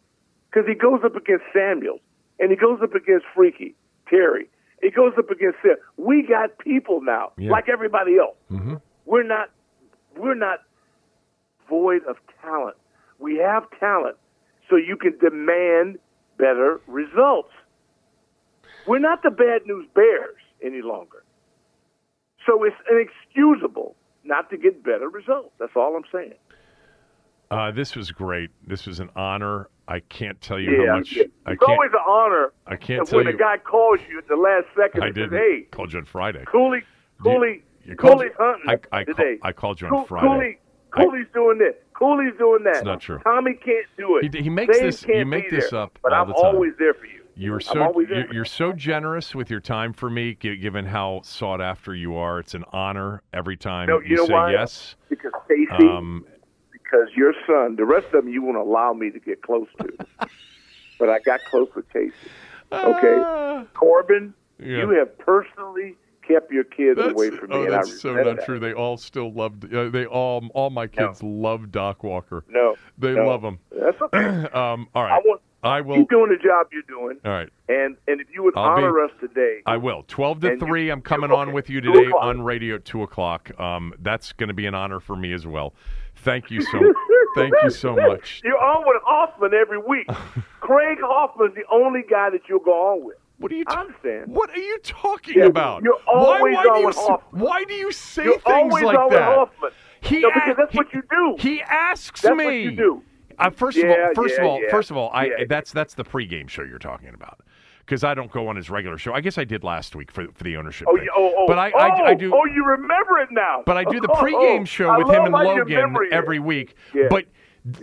Because he goes up against Samuels, and he goes up against Freaky Terry. He goes up against Sam. We got people now, Yeah. like everybody else. Mm-hmm. We're not, we're not void of talent. We have talent, so you can demand better results. We're not the bad news bears any longer. So it's inexcusable not to get better results. That's all I'm saying. Uh, this was great. This was an honor. I can't tell you Yeah, how much. yeah. I it's always an honor I can't tell when you. When a guy calls you at the last second I didn't. "Hey, Called you on Friday. Cooley, Cooley, You called- Cooley's hunting I- I call- today. I called you on Cool- Friday. Cooley, Cooley's doing this. Cooley's doing that. It's not true. Tommy can't do it. He- he makes Dave this- you make this there. up but all I'm the time. always there for you. You are so you're, you're so generous with your time for me, given how sought after you are. It's an honor every time No, you know say why? yes. because Stacy, Um, because your son, the rest of them, you won't allow me to get close to. but I got close with Casey. Okay, ah, Corbin, Yeah. you have personally kept your kids that's, away from me, oh, and I that's so not that. true. They all still loved. Uh, they all all my kids love Doc Walker. No, They no. love him. That's okay. Um, all I right, want I will. keep doing the job you're doing, All right, and and if you would I'll be- honor us today, I will. Twelve to And you- three. I'm coming okay, on with you today on radio at two o'clock. Um, that's going to be an honor for me as well. Thank you so. thank you so much. You're on with Hoffman every week. Craig Hoffman's the only guy that you'll go on with. What are you? I ta- understand. What are you talking Yeah, about? you're why? always Why do on you? with Hoffman. Why do you say You're things always like on that? with Hoffman. He No, because that's he- what you do. He asks That's me. what you do. Uh, first of Yeah, all, first of all, yeah. first of all, I Yeah. that's that's the pregame show you're talking about. Because I don't go on his regular show. I guess I did last week for for the ownership. Oh, thing. oh, oh, but I, oh, I, I do. Oh, you remember it now. But I do the Oh, pregame oh, show with him and Logan every week. Yeah. But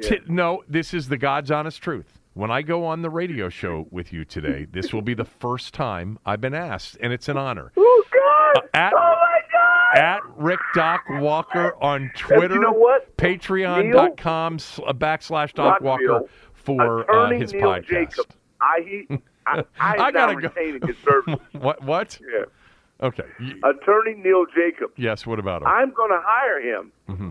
t- no, this is the God's honest truth. When I go on the radio show with you today, this will be the first time I've been asked, and it's an honor. Oh God! Uh, at- oh my God! At Rick Doc Walker on Twitter, know what? Patreon.com backslash Doc Walker for uh, his Neil podcast. Jacobs. I he. I, I, I gotta go. what? What? Yeah. Okay. Attorney Neil Jacobs. yes. What about him? I'm going to hire him Mm-hmm.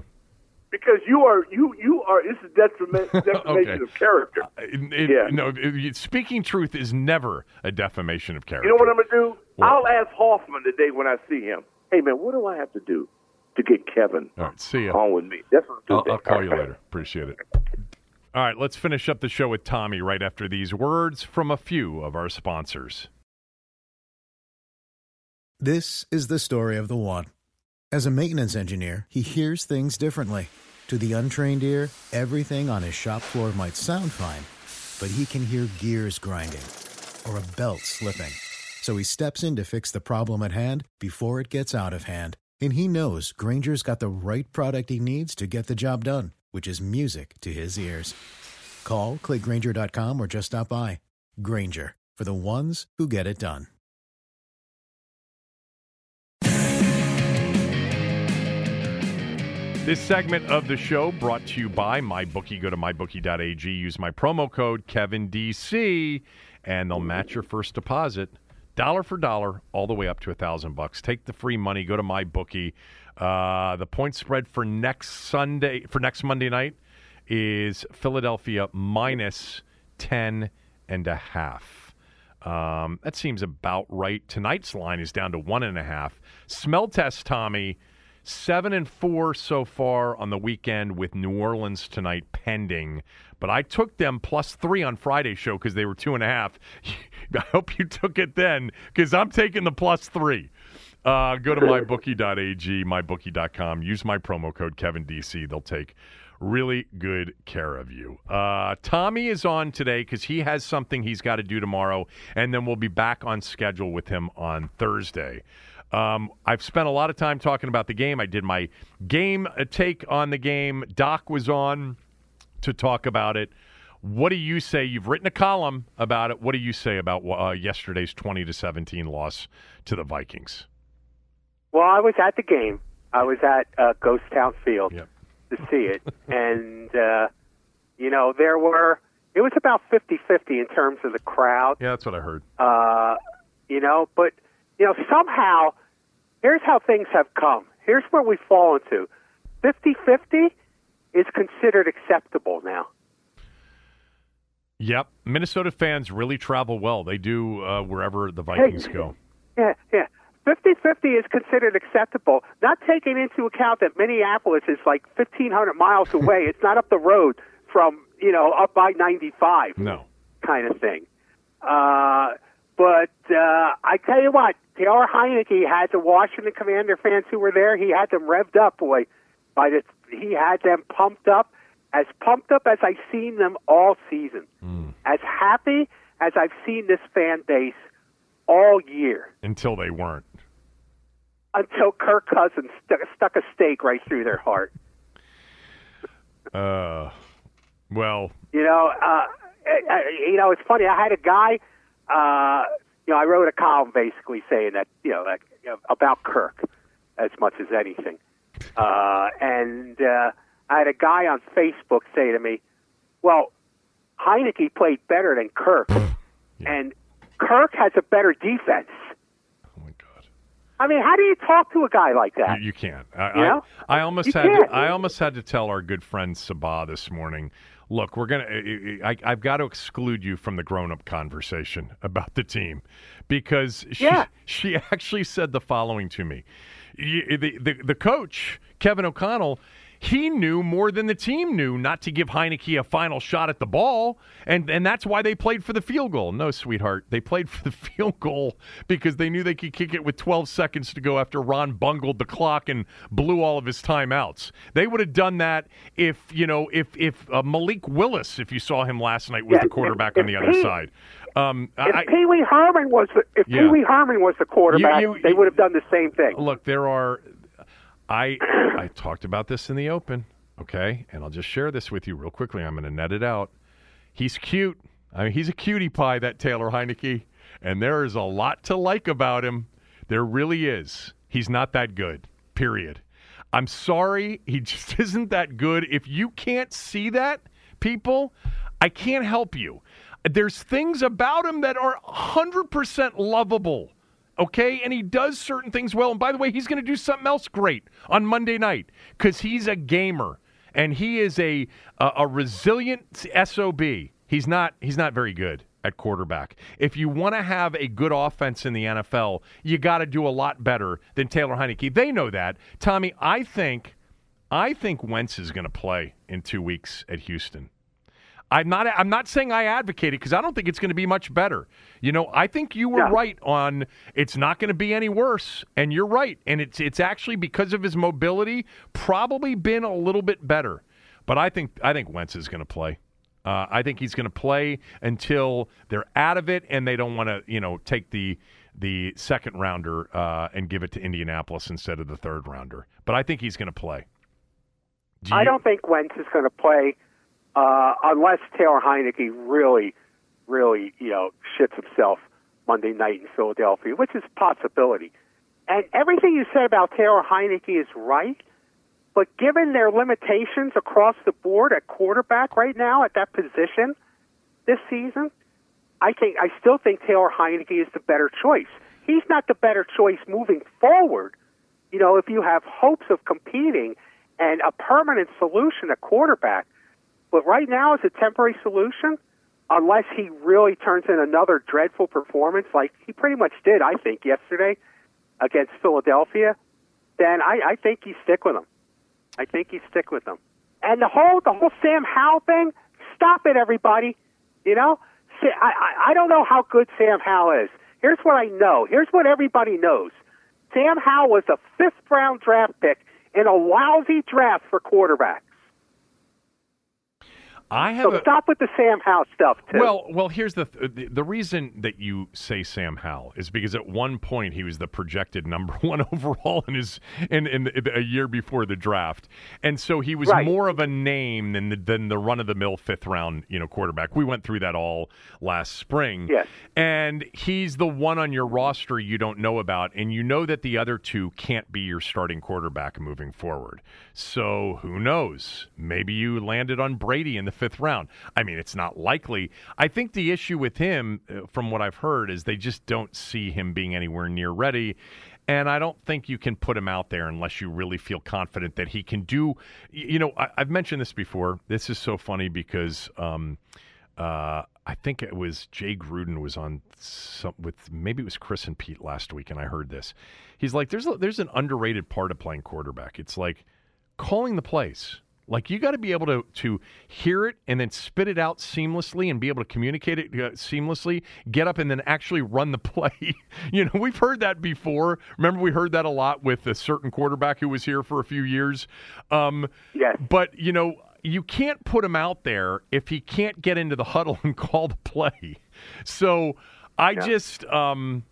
because you are you you are. This is detriment defamation Okay. of character. It- it- Yeah. No, it- speaking truth is never a defamation of character. You know what I'm going to do? What? I'll ask Hoffman today when I see him. Hey man, what do I have to do to get Kevin All right. See ya. on with me? That's what I'll, I'm I'll call you later. Appreciate it. All right, let's finish up the show with Tommy right after these words from a few of our sponsors. This is the story of the one. As a maintenance engineer, he hears things differently. To the untrained ear, everything on his shop floor might sound fine, but he can hear gears grinding or a belt slipping. So he steps in to fix the problem at hand before it gets out of hand. And he knows Grainger's got the right product he needs to get the job done, which is music to his ears. Call, click Grainger.com, or just stop by. Grainger, for the ones who get it done. This segment of the show brought to you by MyBookie. Go to mybookie.ag, use my promo code KevinDC, and they'll match your first deposit dollar for dollar all the way up to a thousand bucks. Take the free money. Go to MyBookie. Uh, the point spread for next Sunday for next Monday night is Philadelphia minus ten and a half. Um, that seems about right. Tonight's line is down to one and a half. Smell test, Tommy. Seven and four so far on the weekend with New Orleans tonight pending. But I took them plus three on Friday's show because they were two and a half. I hope you took it then because I'm taking the plus three. Uh, go to mybookie.ag, mybookie.com. Use my promo code KevinDC. They'll take really good care of you. Uh, Tommy is on today because he has something he's got to do tomorrow, and then we'll be back on schedule with him on Thursday. Um, I've spent a lot of time talking about the game. I did my game uh, take on the game. Doc was on to talk about it. What do you say? You've written a column about it. What do you say about uh, yesterday's 20 to 17 loss to the Vikings? Well, I was at the game. I was at uh, Ghost Town Field Yep. to see it, and uh, you know there were it was about 50-50 in terms of the crowd. Yeah, that's what I heard. Uh, you know, but you know somehow here's how things have come. Here's where we've fallen to. 50-50 is considered acceptable now. Yep. Minnesota fans really travel well. They do uh, wherever the Vikings go. Yeah, yeah. 50-50 is considered acceptable, not taking into account that Minneapolis is like 1,500 miles away. it's not up the road from, you know, up by 95 No. kind of thing. Uh, but uh, I tell you what, Taylor Heinicke had the Washington Commander fans who were there. He had them revved up, boy. By the, he had them pumped up, as pumped up as I've seen them all season. As happy as I've seen this fan base all year Until they weren't. until Kirk Cousins stuck, stuck a stake right through their heart. Uh, well, You know, uh, you know, it's funny. I had a guy. Uh, you know, I wrote a column basically saying that you know, like, you know about Kirk as much as anything. Uh, and uh, I had a guy on Facebook say to me, "Well, Heinicke played better than Kirk, and Kirk has a better defense." oh my God. I mean, how do you talk to a guy like that? You, you can't. I, You know? I, I almost You had. To. I almost had to tell our good friend Sabah this morning. Look, we're gonna. I, I've got to exclude you from the grown-up conversation about the team because she Yeah. she actually said the following to me. The, the the coach Kevin O'Connell. He knew more than the team knew not to give Heinicke a final shot at the ball, and, and that's why they played for the field goal. No, sweetheart, they played for the field goal because they knew they could kick it with 12 seconds to go after Ron bungled the clock and blew all of his timeouts. They would have done that if you know if if uh, Malik Willis, if you saw him last night, was Yeah, the if- quarterback on if the other side. Um, If Pee Wee Herman was the, if Yeah. Pee Wee Herman was the quarterback, You- you- they would have done the same thing. Look, there are. I I talked about this in the open, okay, and I'll just share this with you real quickly. I'm going to net it out. He's cute. I mean, he's a cutie pie, that Taylor Heinicke, and there is a lot to like about him. There really is. He's not that good. Period. I'm sorry, he just isn't that good. If you can't see that, people, I can't help you. There's things about him that are 100% lovable okay? And he does certain things well. And by the way, he's going to do something else great on Monday night because he's a gamer and he is a, a a resilient sob. He's not he's not very good at quarterback. If you want to have a good offense in the NFL, you got to do a lot better than Taylor Heinicke. They know that. Tommy, I think I think Wentz is going to play in 2 weeks at Houston. I'm not. I'm not saying I advocate it because I don't think it's going to be much better. You know, I think you were Yeah. right on. It's not going to be any worse, and you're right. And it's it's actually because of his mobility, probably been a little bit better. But I think I think Wentz is going to play. Uh, I think he's going to play until they're out of it, and they don't want to, you know, take the the second rounder uh, and give it to Indianapolis instead of the third rounder. But I think he's going to play. Do I don't think Wentz is going to play uh, unless Taylor Heinicke really, really, you know, shits himself Monday night in Philadelphia, which is a possibility. And everything you said about Taylor Heinicke is right, but given their limitations across the board at quarterback right now at that position this season, I think I still think Taylor Heinicke is the better choice. He's not the better choice moving forward. You know, if you have hopes of competing and a permanent solution at quarterback, but right now as a temporary solution, unless he really turns in another dreadful performance like he pretty much did, I think, yesterday against Philadelphia, then I, I think you stick with him. I think you stick with them. And the whole the whole Sam Howell thing, stop it, everybody. You know, I, I I don't know how good Sam Howell is. Here's what I know. Here's what everybody knows. Sam Howell was a fifth round draft pick in a lousy draft for quarterbacks. I have so a, stop with the Sam Howell stuff too. Well, well, here's the, the the reason that you say Sam Howell is because at one point he was the projected number one overall in his in, in, in a year before the draft, and so he was right. more of a name than the, than the run of the mill fifth round you know quarterback. We went through that all last spring. Yes, and he's the one on your roster you don't know about, and you know that the other two can't be your starting quarterback moving forward. So who knows? Maybe you landed on Brady in the fifth round. I mean, it's not likely. I think the issue with him, uh, from what I've heard, is they just don't see him being anywhere near ready. And I don't think you can put him out there unless you really feel confident that he can do. You know, I, have mentioned this before. This is so funny because um, uh, I think it was Jay Gruden was on some, with maybe it was Chris and Pete last week, and I heard this. He's like, "There's a, there's an underrated part of playing quarterback. It's like calling the plays." Like you got to be able to to hear it and then spit it out seamlessly and be able to communicate it uh, seamlessly. Get up and then actually run the play. you know, we've heard that before. Remember, we heard that a lot with a certain quarterback who was here for a few years. Um, yes. But you know, you can't put him out there if he can't get into the huddle and call the play. So I yeah. just. Um,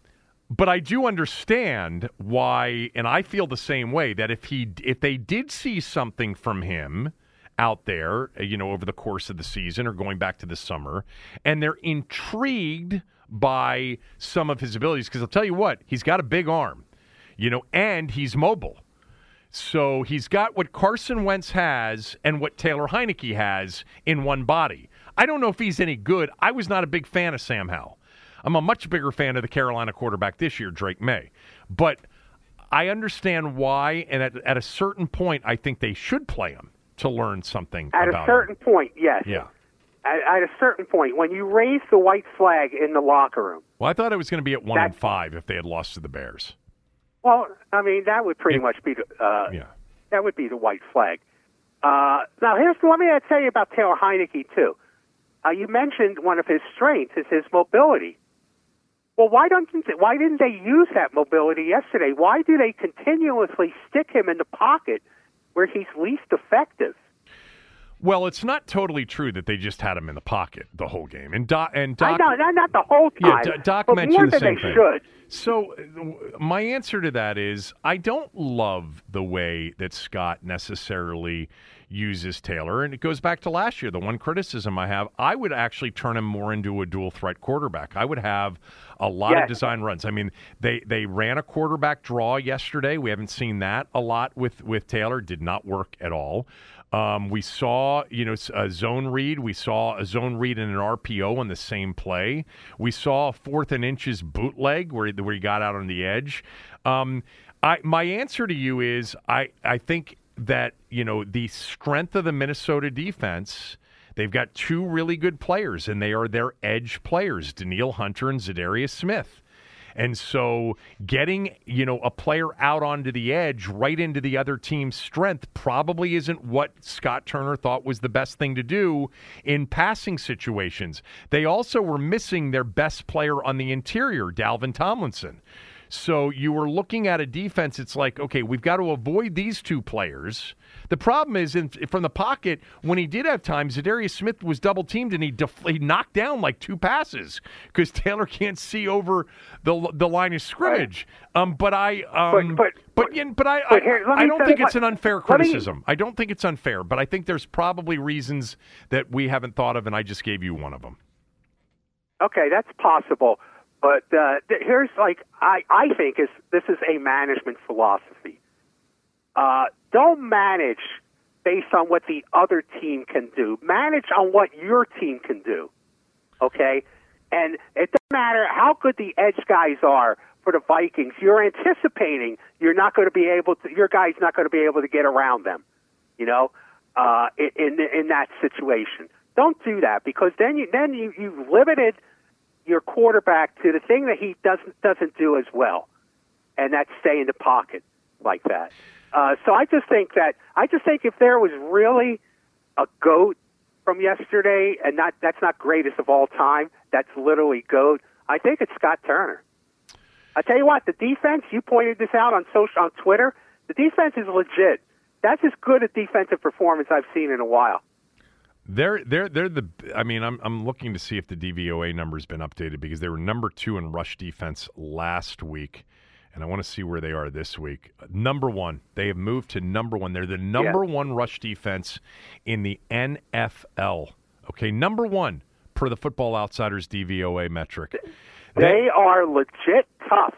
but I do understand why, and I feel the same way that if he if they did see something from him out there, you know, over the course of the season or going back to the summer, and they're intrigued by some of his abilities, because I'll tell you what, he's got a big arm, you know, and he's mobile. So he's got what Carson Wentz has and what Taylor Heinicke has in one body. I don't know if he's any good. I was not a big fan of Sam Howell. I'm a much bigger fan of the Carolina quarterback this year, Drake Maye. But I understand why, and at, at a certain point, I think they should play him to learn something. At a certain him. point, yes. Yeah. At, at, a certain point, when you raise the white flag in the locker room. Well, I thought it was going to be at one and five if they had lost to the Bears. Well, I mean that would pretty it, much be the uh, yeah. that would be the white flag. Uh, now, here's let me tell you about Taylor Heinicke too. Uh, you mentioned one of his strengths is his mobility. Well, why don't why didn't they use that mobility yesterday? Why do they continuously stick him in the pocket where he's least effective? Well, it's not totally true that they just had him in the pocket the whole game. And Doc, and Doc, I know, not the whole time. Yeah, Doc mentioned the same they thing. Should. So, my answer to that is I don't love the way that Scott necessarily uses Taylor. And it goes back to last year. The one criticism I have, I would actually turn him more into a dual threat quarterback. I would have a lot yes. of design runs. I mean, they they ran a quarterback draw yesterday. We haven't seen that a lot with with Taylor. Did not work at all. Um, we saw, you know, a zone read. We saw a zone read and an RPO on the same play. We saw a fourth and inches bootleg where where he got out on the edge. Um, I my answer to you is I I think that you know the strength of the Minnesota defense. They've got two really good players, and they are their edge players, Danielle Hunter and Za'Darius Smith. And so getting, you know, a player out onto the edge right into the other team's strength probably isn't what Scott Turner thought was the best thing to do in passing situations. They also were missing their best player on the interior, Dalvin Tomlinson. So you were looking at a defense. It's like, okay, we've got to avoid these two players. The problem is, in, from the pocket, when he did have time, Za'Darius Smith was double teamed and he, def- he knocked down like two passes because Taylor can't see over the the line of scrimmage. Right. Um, but I, um, but but but, but I, but here, I, I, don't think it's an unfair criticism. Me, I don't think it's unfair, but I think there's probably reasons that we haven't thought of, and I just gave you one of them. Okay, that's possible. But uh, here's like I I think is this is a management philosophy. Uh, don't manage based on what the other team can do. Manage on what your team can do. Okay, and it doesn't matter how good the edge guys are for the Vikings. You're anticipating you're not going to be able to. Your guy's not going to be able to get around them. You know, uh, in in that situation. Don't do that because then you then you you've limited your quarterback to the thing that he doesn't doesn't do as well, and that's stay in the pocket like that. Uh, so I just think that I just think if there was really a goat from yesterday, and not that's not greatest of all time, that's literally goat. I think it's Scott Turner. I tell you what, the defense. You pointed this out on social on Twitter. The defense is legit. That's as good a defensive performance I've seen in a while. They're they're they're the. I mean, I'm I'm looking to see if the DVOA number's been updated because they were number two in rush defense last week, and I want to see where they are this week. Number one, they have moved to number one. They're the number Yeah. one rush defense in the NFL. Okay, number one per the Football Outsiders DVOA metric. They are legit tough.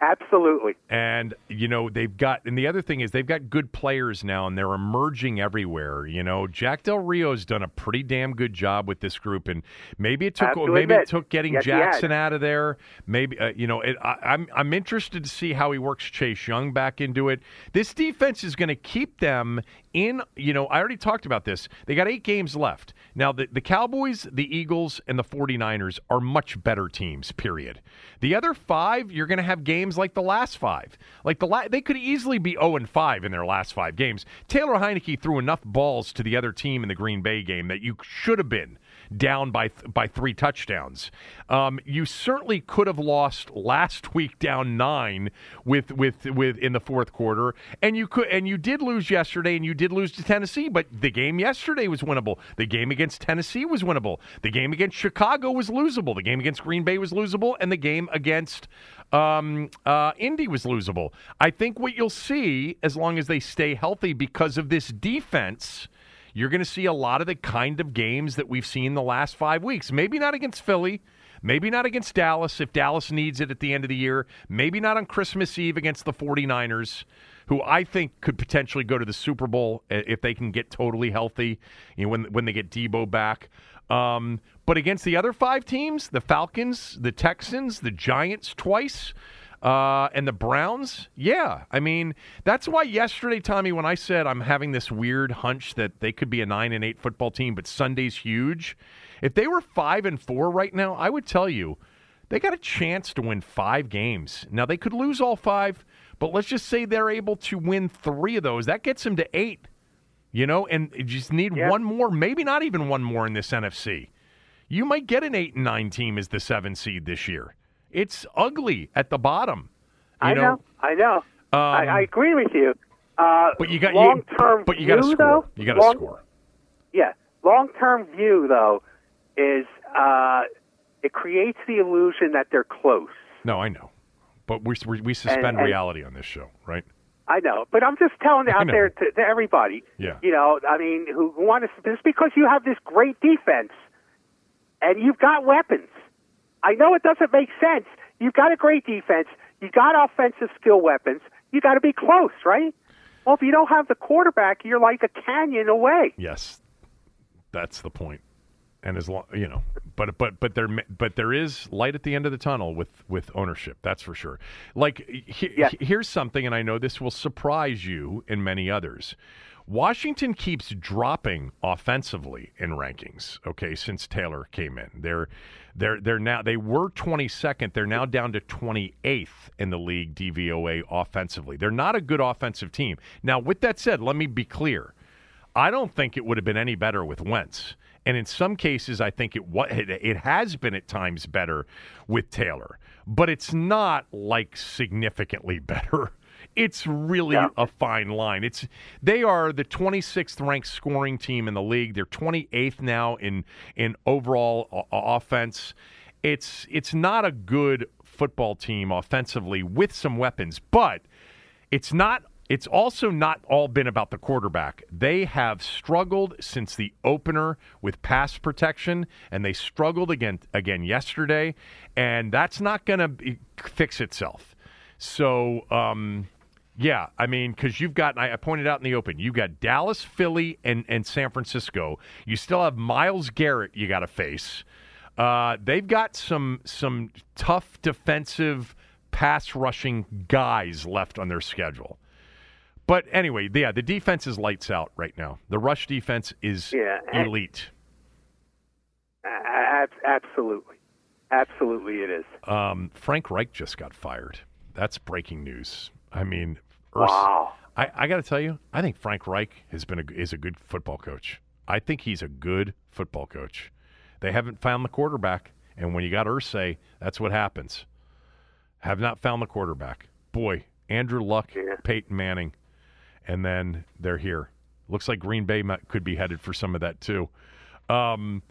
Absolutely. And you know they've got, and the other thing is they've got good players now, and they're emerging everywhere. You know, Jack Del Rio's done a pretty damn good job with this group, and maybe it took maybe admit, it took getting yes. Jackson out of there. Maybe uh, you know, it, I, I'm I'm interested to see how he works Chase Young back into it. This defense is going to keep them in. You know, I already talked about this. They got eight games left now. The the Cowboys, the Eagles, and the 49ers are much better teams. Period. The other five, you're going to have games like the last five. Like the la- they could easily be 0 and 5 in their last five games. Taylor Heinicke threw enough balls to the other team in the Green Bay game that you should have been down by th- by three touchdowns. Um, you certainly could have lost last week down nine with with with in the fourth quarter, and you could and you did lose yesterday, and you did lose to Tennessee. But the game yesterday was winnable. The game against Tennessee was winnable. The game against Chicago was losable. The game against Green Bay was losable, and the game against um, uh, Indy was losable. I think what you'll see, as long as they stay healthy, because of this defense you're going to see a lot of the kind of games that we've seen the last five weeks. Maybe not against Philly. Maybe not against Dallas if Dallas needs it at the end of the year. Maybe not on Christmas Eve against the 49ers, who I think could potentially go to the Super Bowl if they can get totally healthy you know, when, when they get Debo back. Um, but against the other five teams, the Falcons, the Texans, the Giants twice, uh, and the Browns, yeah. I mean, that's why yesterday, Tommy, when I said I'm having this weird hunch that they could be a nine and eight football team, but Sunday's huge. If they were five and four right now, I would tell you they got a chance to win five games. Now they could lose all five, but let's just say they're able to win three of those. That gets them to eight. You know, and you just need Yeah. one more, maybe not even one more in this NFC. You might get an eight and nine team as the seven seed this year. It's ugly at the bottom. I know. I know. I, Um, I agree with you. Uh, But you got long term. But you got to view, score. though. you got to score. Yeah, long term view though is uh, it creates the illusion that they're close. No, I know. But we we, we suspend And- and- reality on this show, right? I know, but I'm just telling out there to, to everybody. Yeah. You know, I mean, who want to just because you have this great defense and you've got weapons. I know it doesn't make sense. You've got a great defense. You got offensive skill weapons. You got to be close, right? Well, if you don't have the quarterback, you're like a canyon away. Yes, that's the point. And as long you know, but but but there but there is light at the end of the tunnel with with ownership. That's for sure. Like he, Yes. here's something, and I know this will surprise you and many others. Washington keeps dropping offensively in rankings. Okay, since Taylor came in, they're they're they're now they were 22nd. They're now down to 28th in the league DVOA offensively. They're not a good offensive team. Now, with that said, let me be clear. I don't think it would have been any better with Wentz. And in some cases, I think it it has been at times better with Taylor, but it's not like significantly better. It's really Yeah. a fine line. It's they are the 26th ranked scoring team in the league. They're 28th now in in overall o- offense. It's it's not a good football team offensively with some weapons, but it's not it's also not all been about the quarterback. They have struggled since the opener with pass protection, and they struggled again again yesterday, and that's not going to fix itself. So, um, yeah, I mean, because you've got, I pointed out in the open, you've got Dallas, Philly, and, and San Francisco. You still have Myles Garrett you got to face. Uh, they've got some some tough defensive pass rushing guys left on their schedule. But anyway, yeah, the defense is lights out right now. The rush defense is yeah, elite. absolutely, absolutely, it is. Um, Frank Reich just got fired. That's breaking news. I mean, wow. I, I got to tell you, I think Frank Reich has been a, is a good football coach. I think he's a good football coach. They haven't found the quarterback, and when you got Irsay, that's what happens. Have not found the quarterback. Boy, Andrew Luck, yeah. Peyton Manning and then they're here. Looks like Green Bay could be headed for some of that too. Um,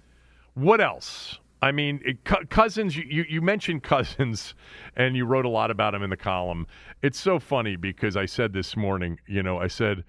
what else? I mean, it, Cousins. You, you mentioned Cousins, and you wrote a lot about him in the column. It's so funny because I said this morning. You know, I said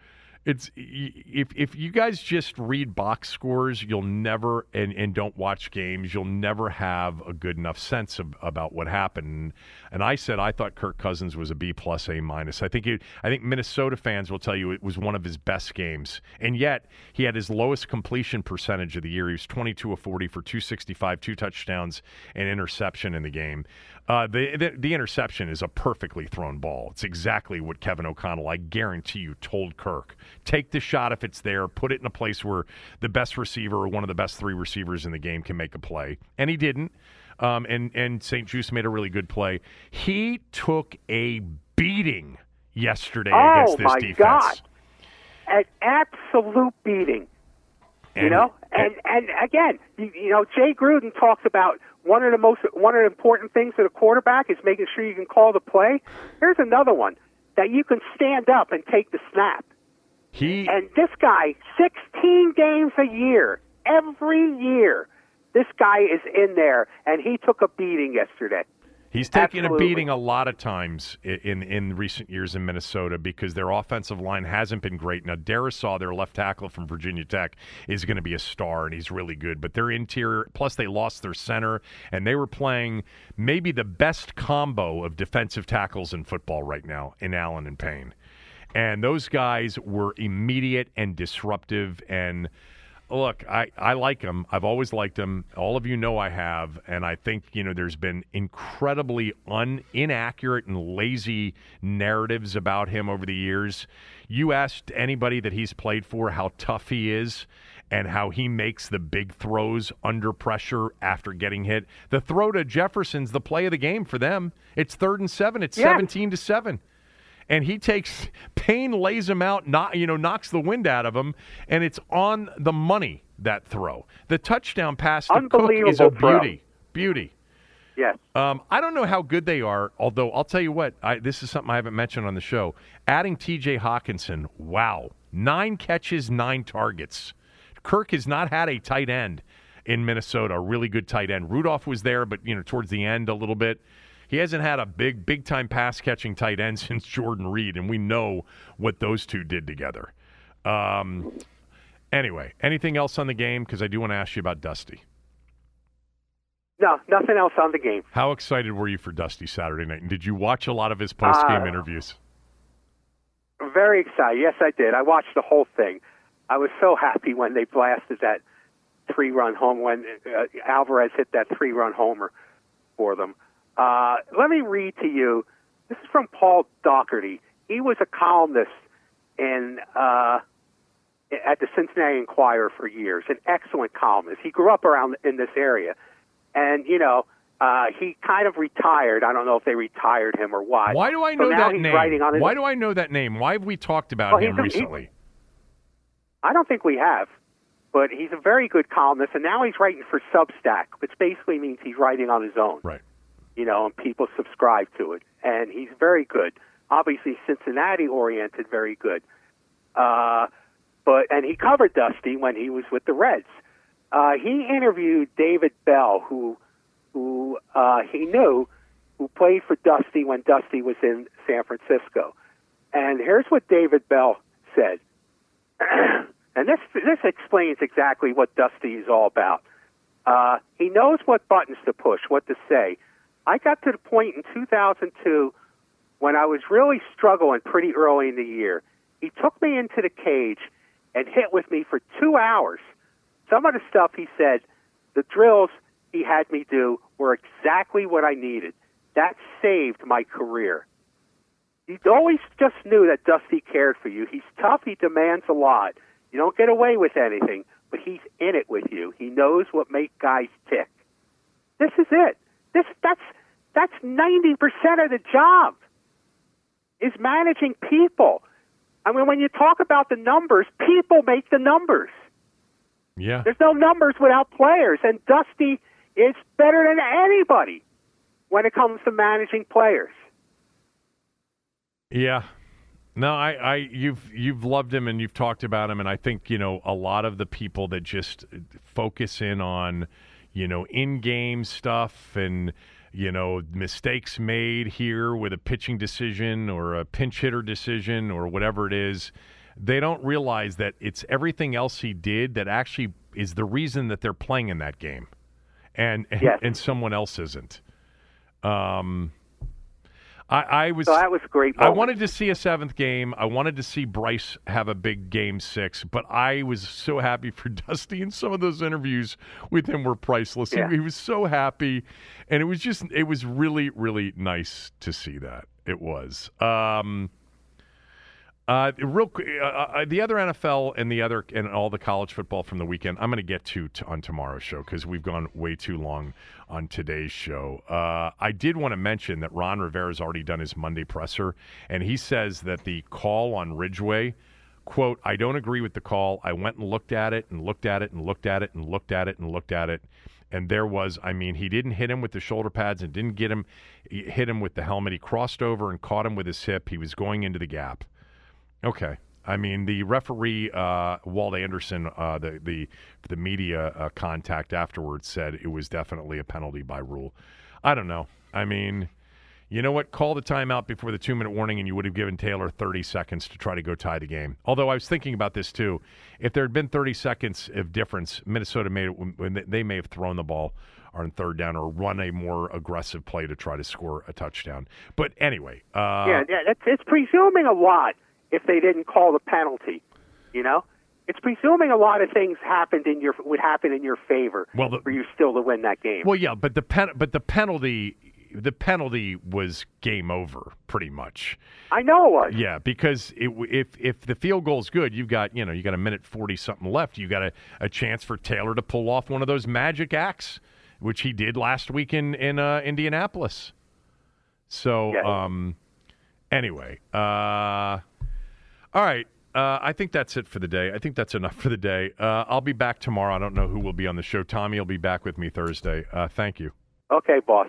it's if if you guys just read box scores, you'll never and, and don't watch games, you'll never have a good enough sense of, about what happened. And I said I thought Kirk Cousins was a B plus A minus. I think it, I think Minnesota fans will tell you it was one of his best games, and yet he had his lowest completion percentage of the year. He was 22 of 40 for 265, two touchdowns, and interception in the game. Uh, the, the, the interception is a perfectly thrown ball. It's exactly what Kevin O'Connell, I guarantee you, told Kirk. Take the shot if it's there. Put it in a place where the best receiver or one of the best three receivers in the game can make a play, and he didn't. Um, and and St-Juste made a really good play. He took a beating yesterday oh, against this my defense. God. An absolute beating. And, you know, and and, and again, you, you know, Jay Gruden talks about one of the most one of the important things of a quarterback is making sure you can call the play. Here's another one that you can stand up and take the snap. He and this guy, 16 games a year, every year, this guy is in there, and he took a beating yesterday. He's taken Absolutely. a beating a lot of times in, in recent years in Minnesota because their offensive line hasn't been great. Now, Darrisaw, their left tackle from Virginia Tech, is going to be a star, and he's really good. But their interior, plus they lost their center, and they were playing maybe the best combo of defensive tackles in football right now in Allen and Payne. And those guys were immediate and disruptive and – look, I, I like him. I've always liked him. All of you know I have. And I think, you know, there's been incredibly un, inaccurate and lazy narratives about him over the years. You asked anybody that he's played for how tough he is and how he makes the big throws under pressure after getting hit. The throw to Jefferson's the play of the game for them. It's third and seven. It's yeah. 17 to 7 and he takes Payne lays him out, not you know knocks the wind out of him, and it's on the money that throw. The touchdown pass to Cook is a beauty, beauty. Yes. Um, I don't know how good they are, although I'll tell you what. I, this is something I haven't mentioned on the show. Adding T.J. Hockenson, wow, nine catches, nine targets. Kirk has not had a tight end in Minnesota, a really good tight end. Rudolph was there, but you know towards the end a little bit. He hasn't had a big, big time pass catching tight end since Jordan Reed, and we know what those two did together. Um, anyway, anything else on the game? Because I do want to ask you about Dusty. No, nothing else on the game. How excited were you for Dusty Saturday night? And did you watch a lot of his post game uh, interviews? Very excited. Yes, I did. I watched the whole thing. I was so happy when they blasted that three run home when uh, Alvarez hit that three run homer for them. Uh, let me read to you. This is from Paul Daugherty. He was a columnist in uh, at the Cincinnati Enquirer for years, an excellent columnist. He grew up around in this area, and you know. Uh, he kind of retired. I don't know if they retired him or what. Why do I know so that name? His... Why do I know that name? Why have we talked about well, him recently? He, I don't think we have, but he's a very good columnist, and now he's writing for Substack, which basically means he's writing on his own. Right you know, and people subscribe to it. And he's very good. Obviously, Cincinnati oriented, very good. Uh, but and he covered Dusty when he was with the Reds. Uh, he interviewed David Bell, who who uh, he knew, who played for Dusty when Dusty was in San Francisco. And here's what David Bell said. and this this explains exactly what Dusty is all about. Uh, he knows what buttons to push, what to say. I got to the point in 2002 when I was really struggling pretty early in the year. He took me into the cage and hit with me for two hours. Some of the stuff he said, the drills he had me do were exactly what I needed. That saved my career. You always just knew that Dusty cared for you. He's tough. He demands a lot. You don't get away with anything, but he's in it with you. He knows what makes guys tick. This is it. This that's that's ninety percent of the job. Is managing people. I mean, when you talk about the numbers, people make the numbers. Yeah. There's no numbers without players, and Dusty is better than anybody when it comes to managing players. Yeah. No, I, I, you've you've loved him and you've talked about him, and I think you know a lot of the people that just focus in on, you know, in-game stuff and you know mistakes made here with a pitching decision or a pinch hitter decision or whatever it is, they don't realize that it's everything else he did that actually is the reason that they're playing in that game, and and, Yes. and someone else isn't. Um, I, I was So that was great. I wanted to see a seventh game. I wanted to see Bryce have a big game six, but I was so happy for Dusty, and some of those interviews with him were priceless. He- He, was so happy, and it was just it was really really nice to see that. It was. Um, uh, real quick, uh, uh, the other NFL and the other and all the college football from the weekend. I'm going to get to t- on tomorrow's show because we've gone way too long on today's show. Uh, I did want to mention that Ron Rivera's already done his Monday presser, and he says that the call on Ridgeway. Quote, I don't agree with the call. I went and looked at it and looked at it and looked at it and looked at it and looked at it. And there was, I mean, he didn't hit him with the shoulder pads and didn't get him, hit him with the helmet. He crossed over and caught him with his hip. He was going into the gap. Okay. I mean, the referee uh, Walt Anderson, uh, the the the media uh, contact afterwards said it was definitely a penalty by rule. I don't know. I mean, you know what? Call the timeout before the two minute warning, and you would have given Taylor thirty seconds to try to go tie the game. Although I was thinking about this too. If there had been thirty seconds of difference, Minnesota made it when they- may have thrown the ball on third down or run a more aggressive play to try to score a touchdown. But anyway, uh, yeah, yeah, it's presuming a lot if they didn't call the penalty. You know, it's presuming a lot of things happened in your would happen in your favor Well, the- for you still to win that game. Well, yeah, but the pen, but the penalty, the penalty was game over, pretty much. I know it was. Yeah, because it, if if the field goal is good, you've got you know you got a minute forty something left. You got a, a chance for Taylor to pull off one of those magic acts, which he did last week in in uh, Indianapolis. So, Yeah. um, anyway, uh, all right. Uh, I think that's it for the day. I think that's enough for the day. Uh, I'll be back tomorrow. I don't know who will be on the show. Tommy will be back with me Thursday. Uh, thank you. Okay, boss.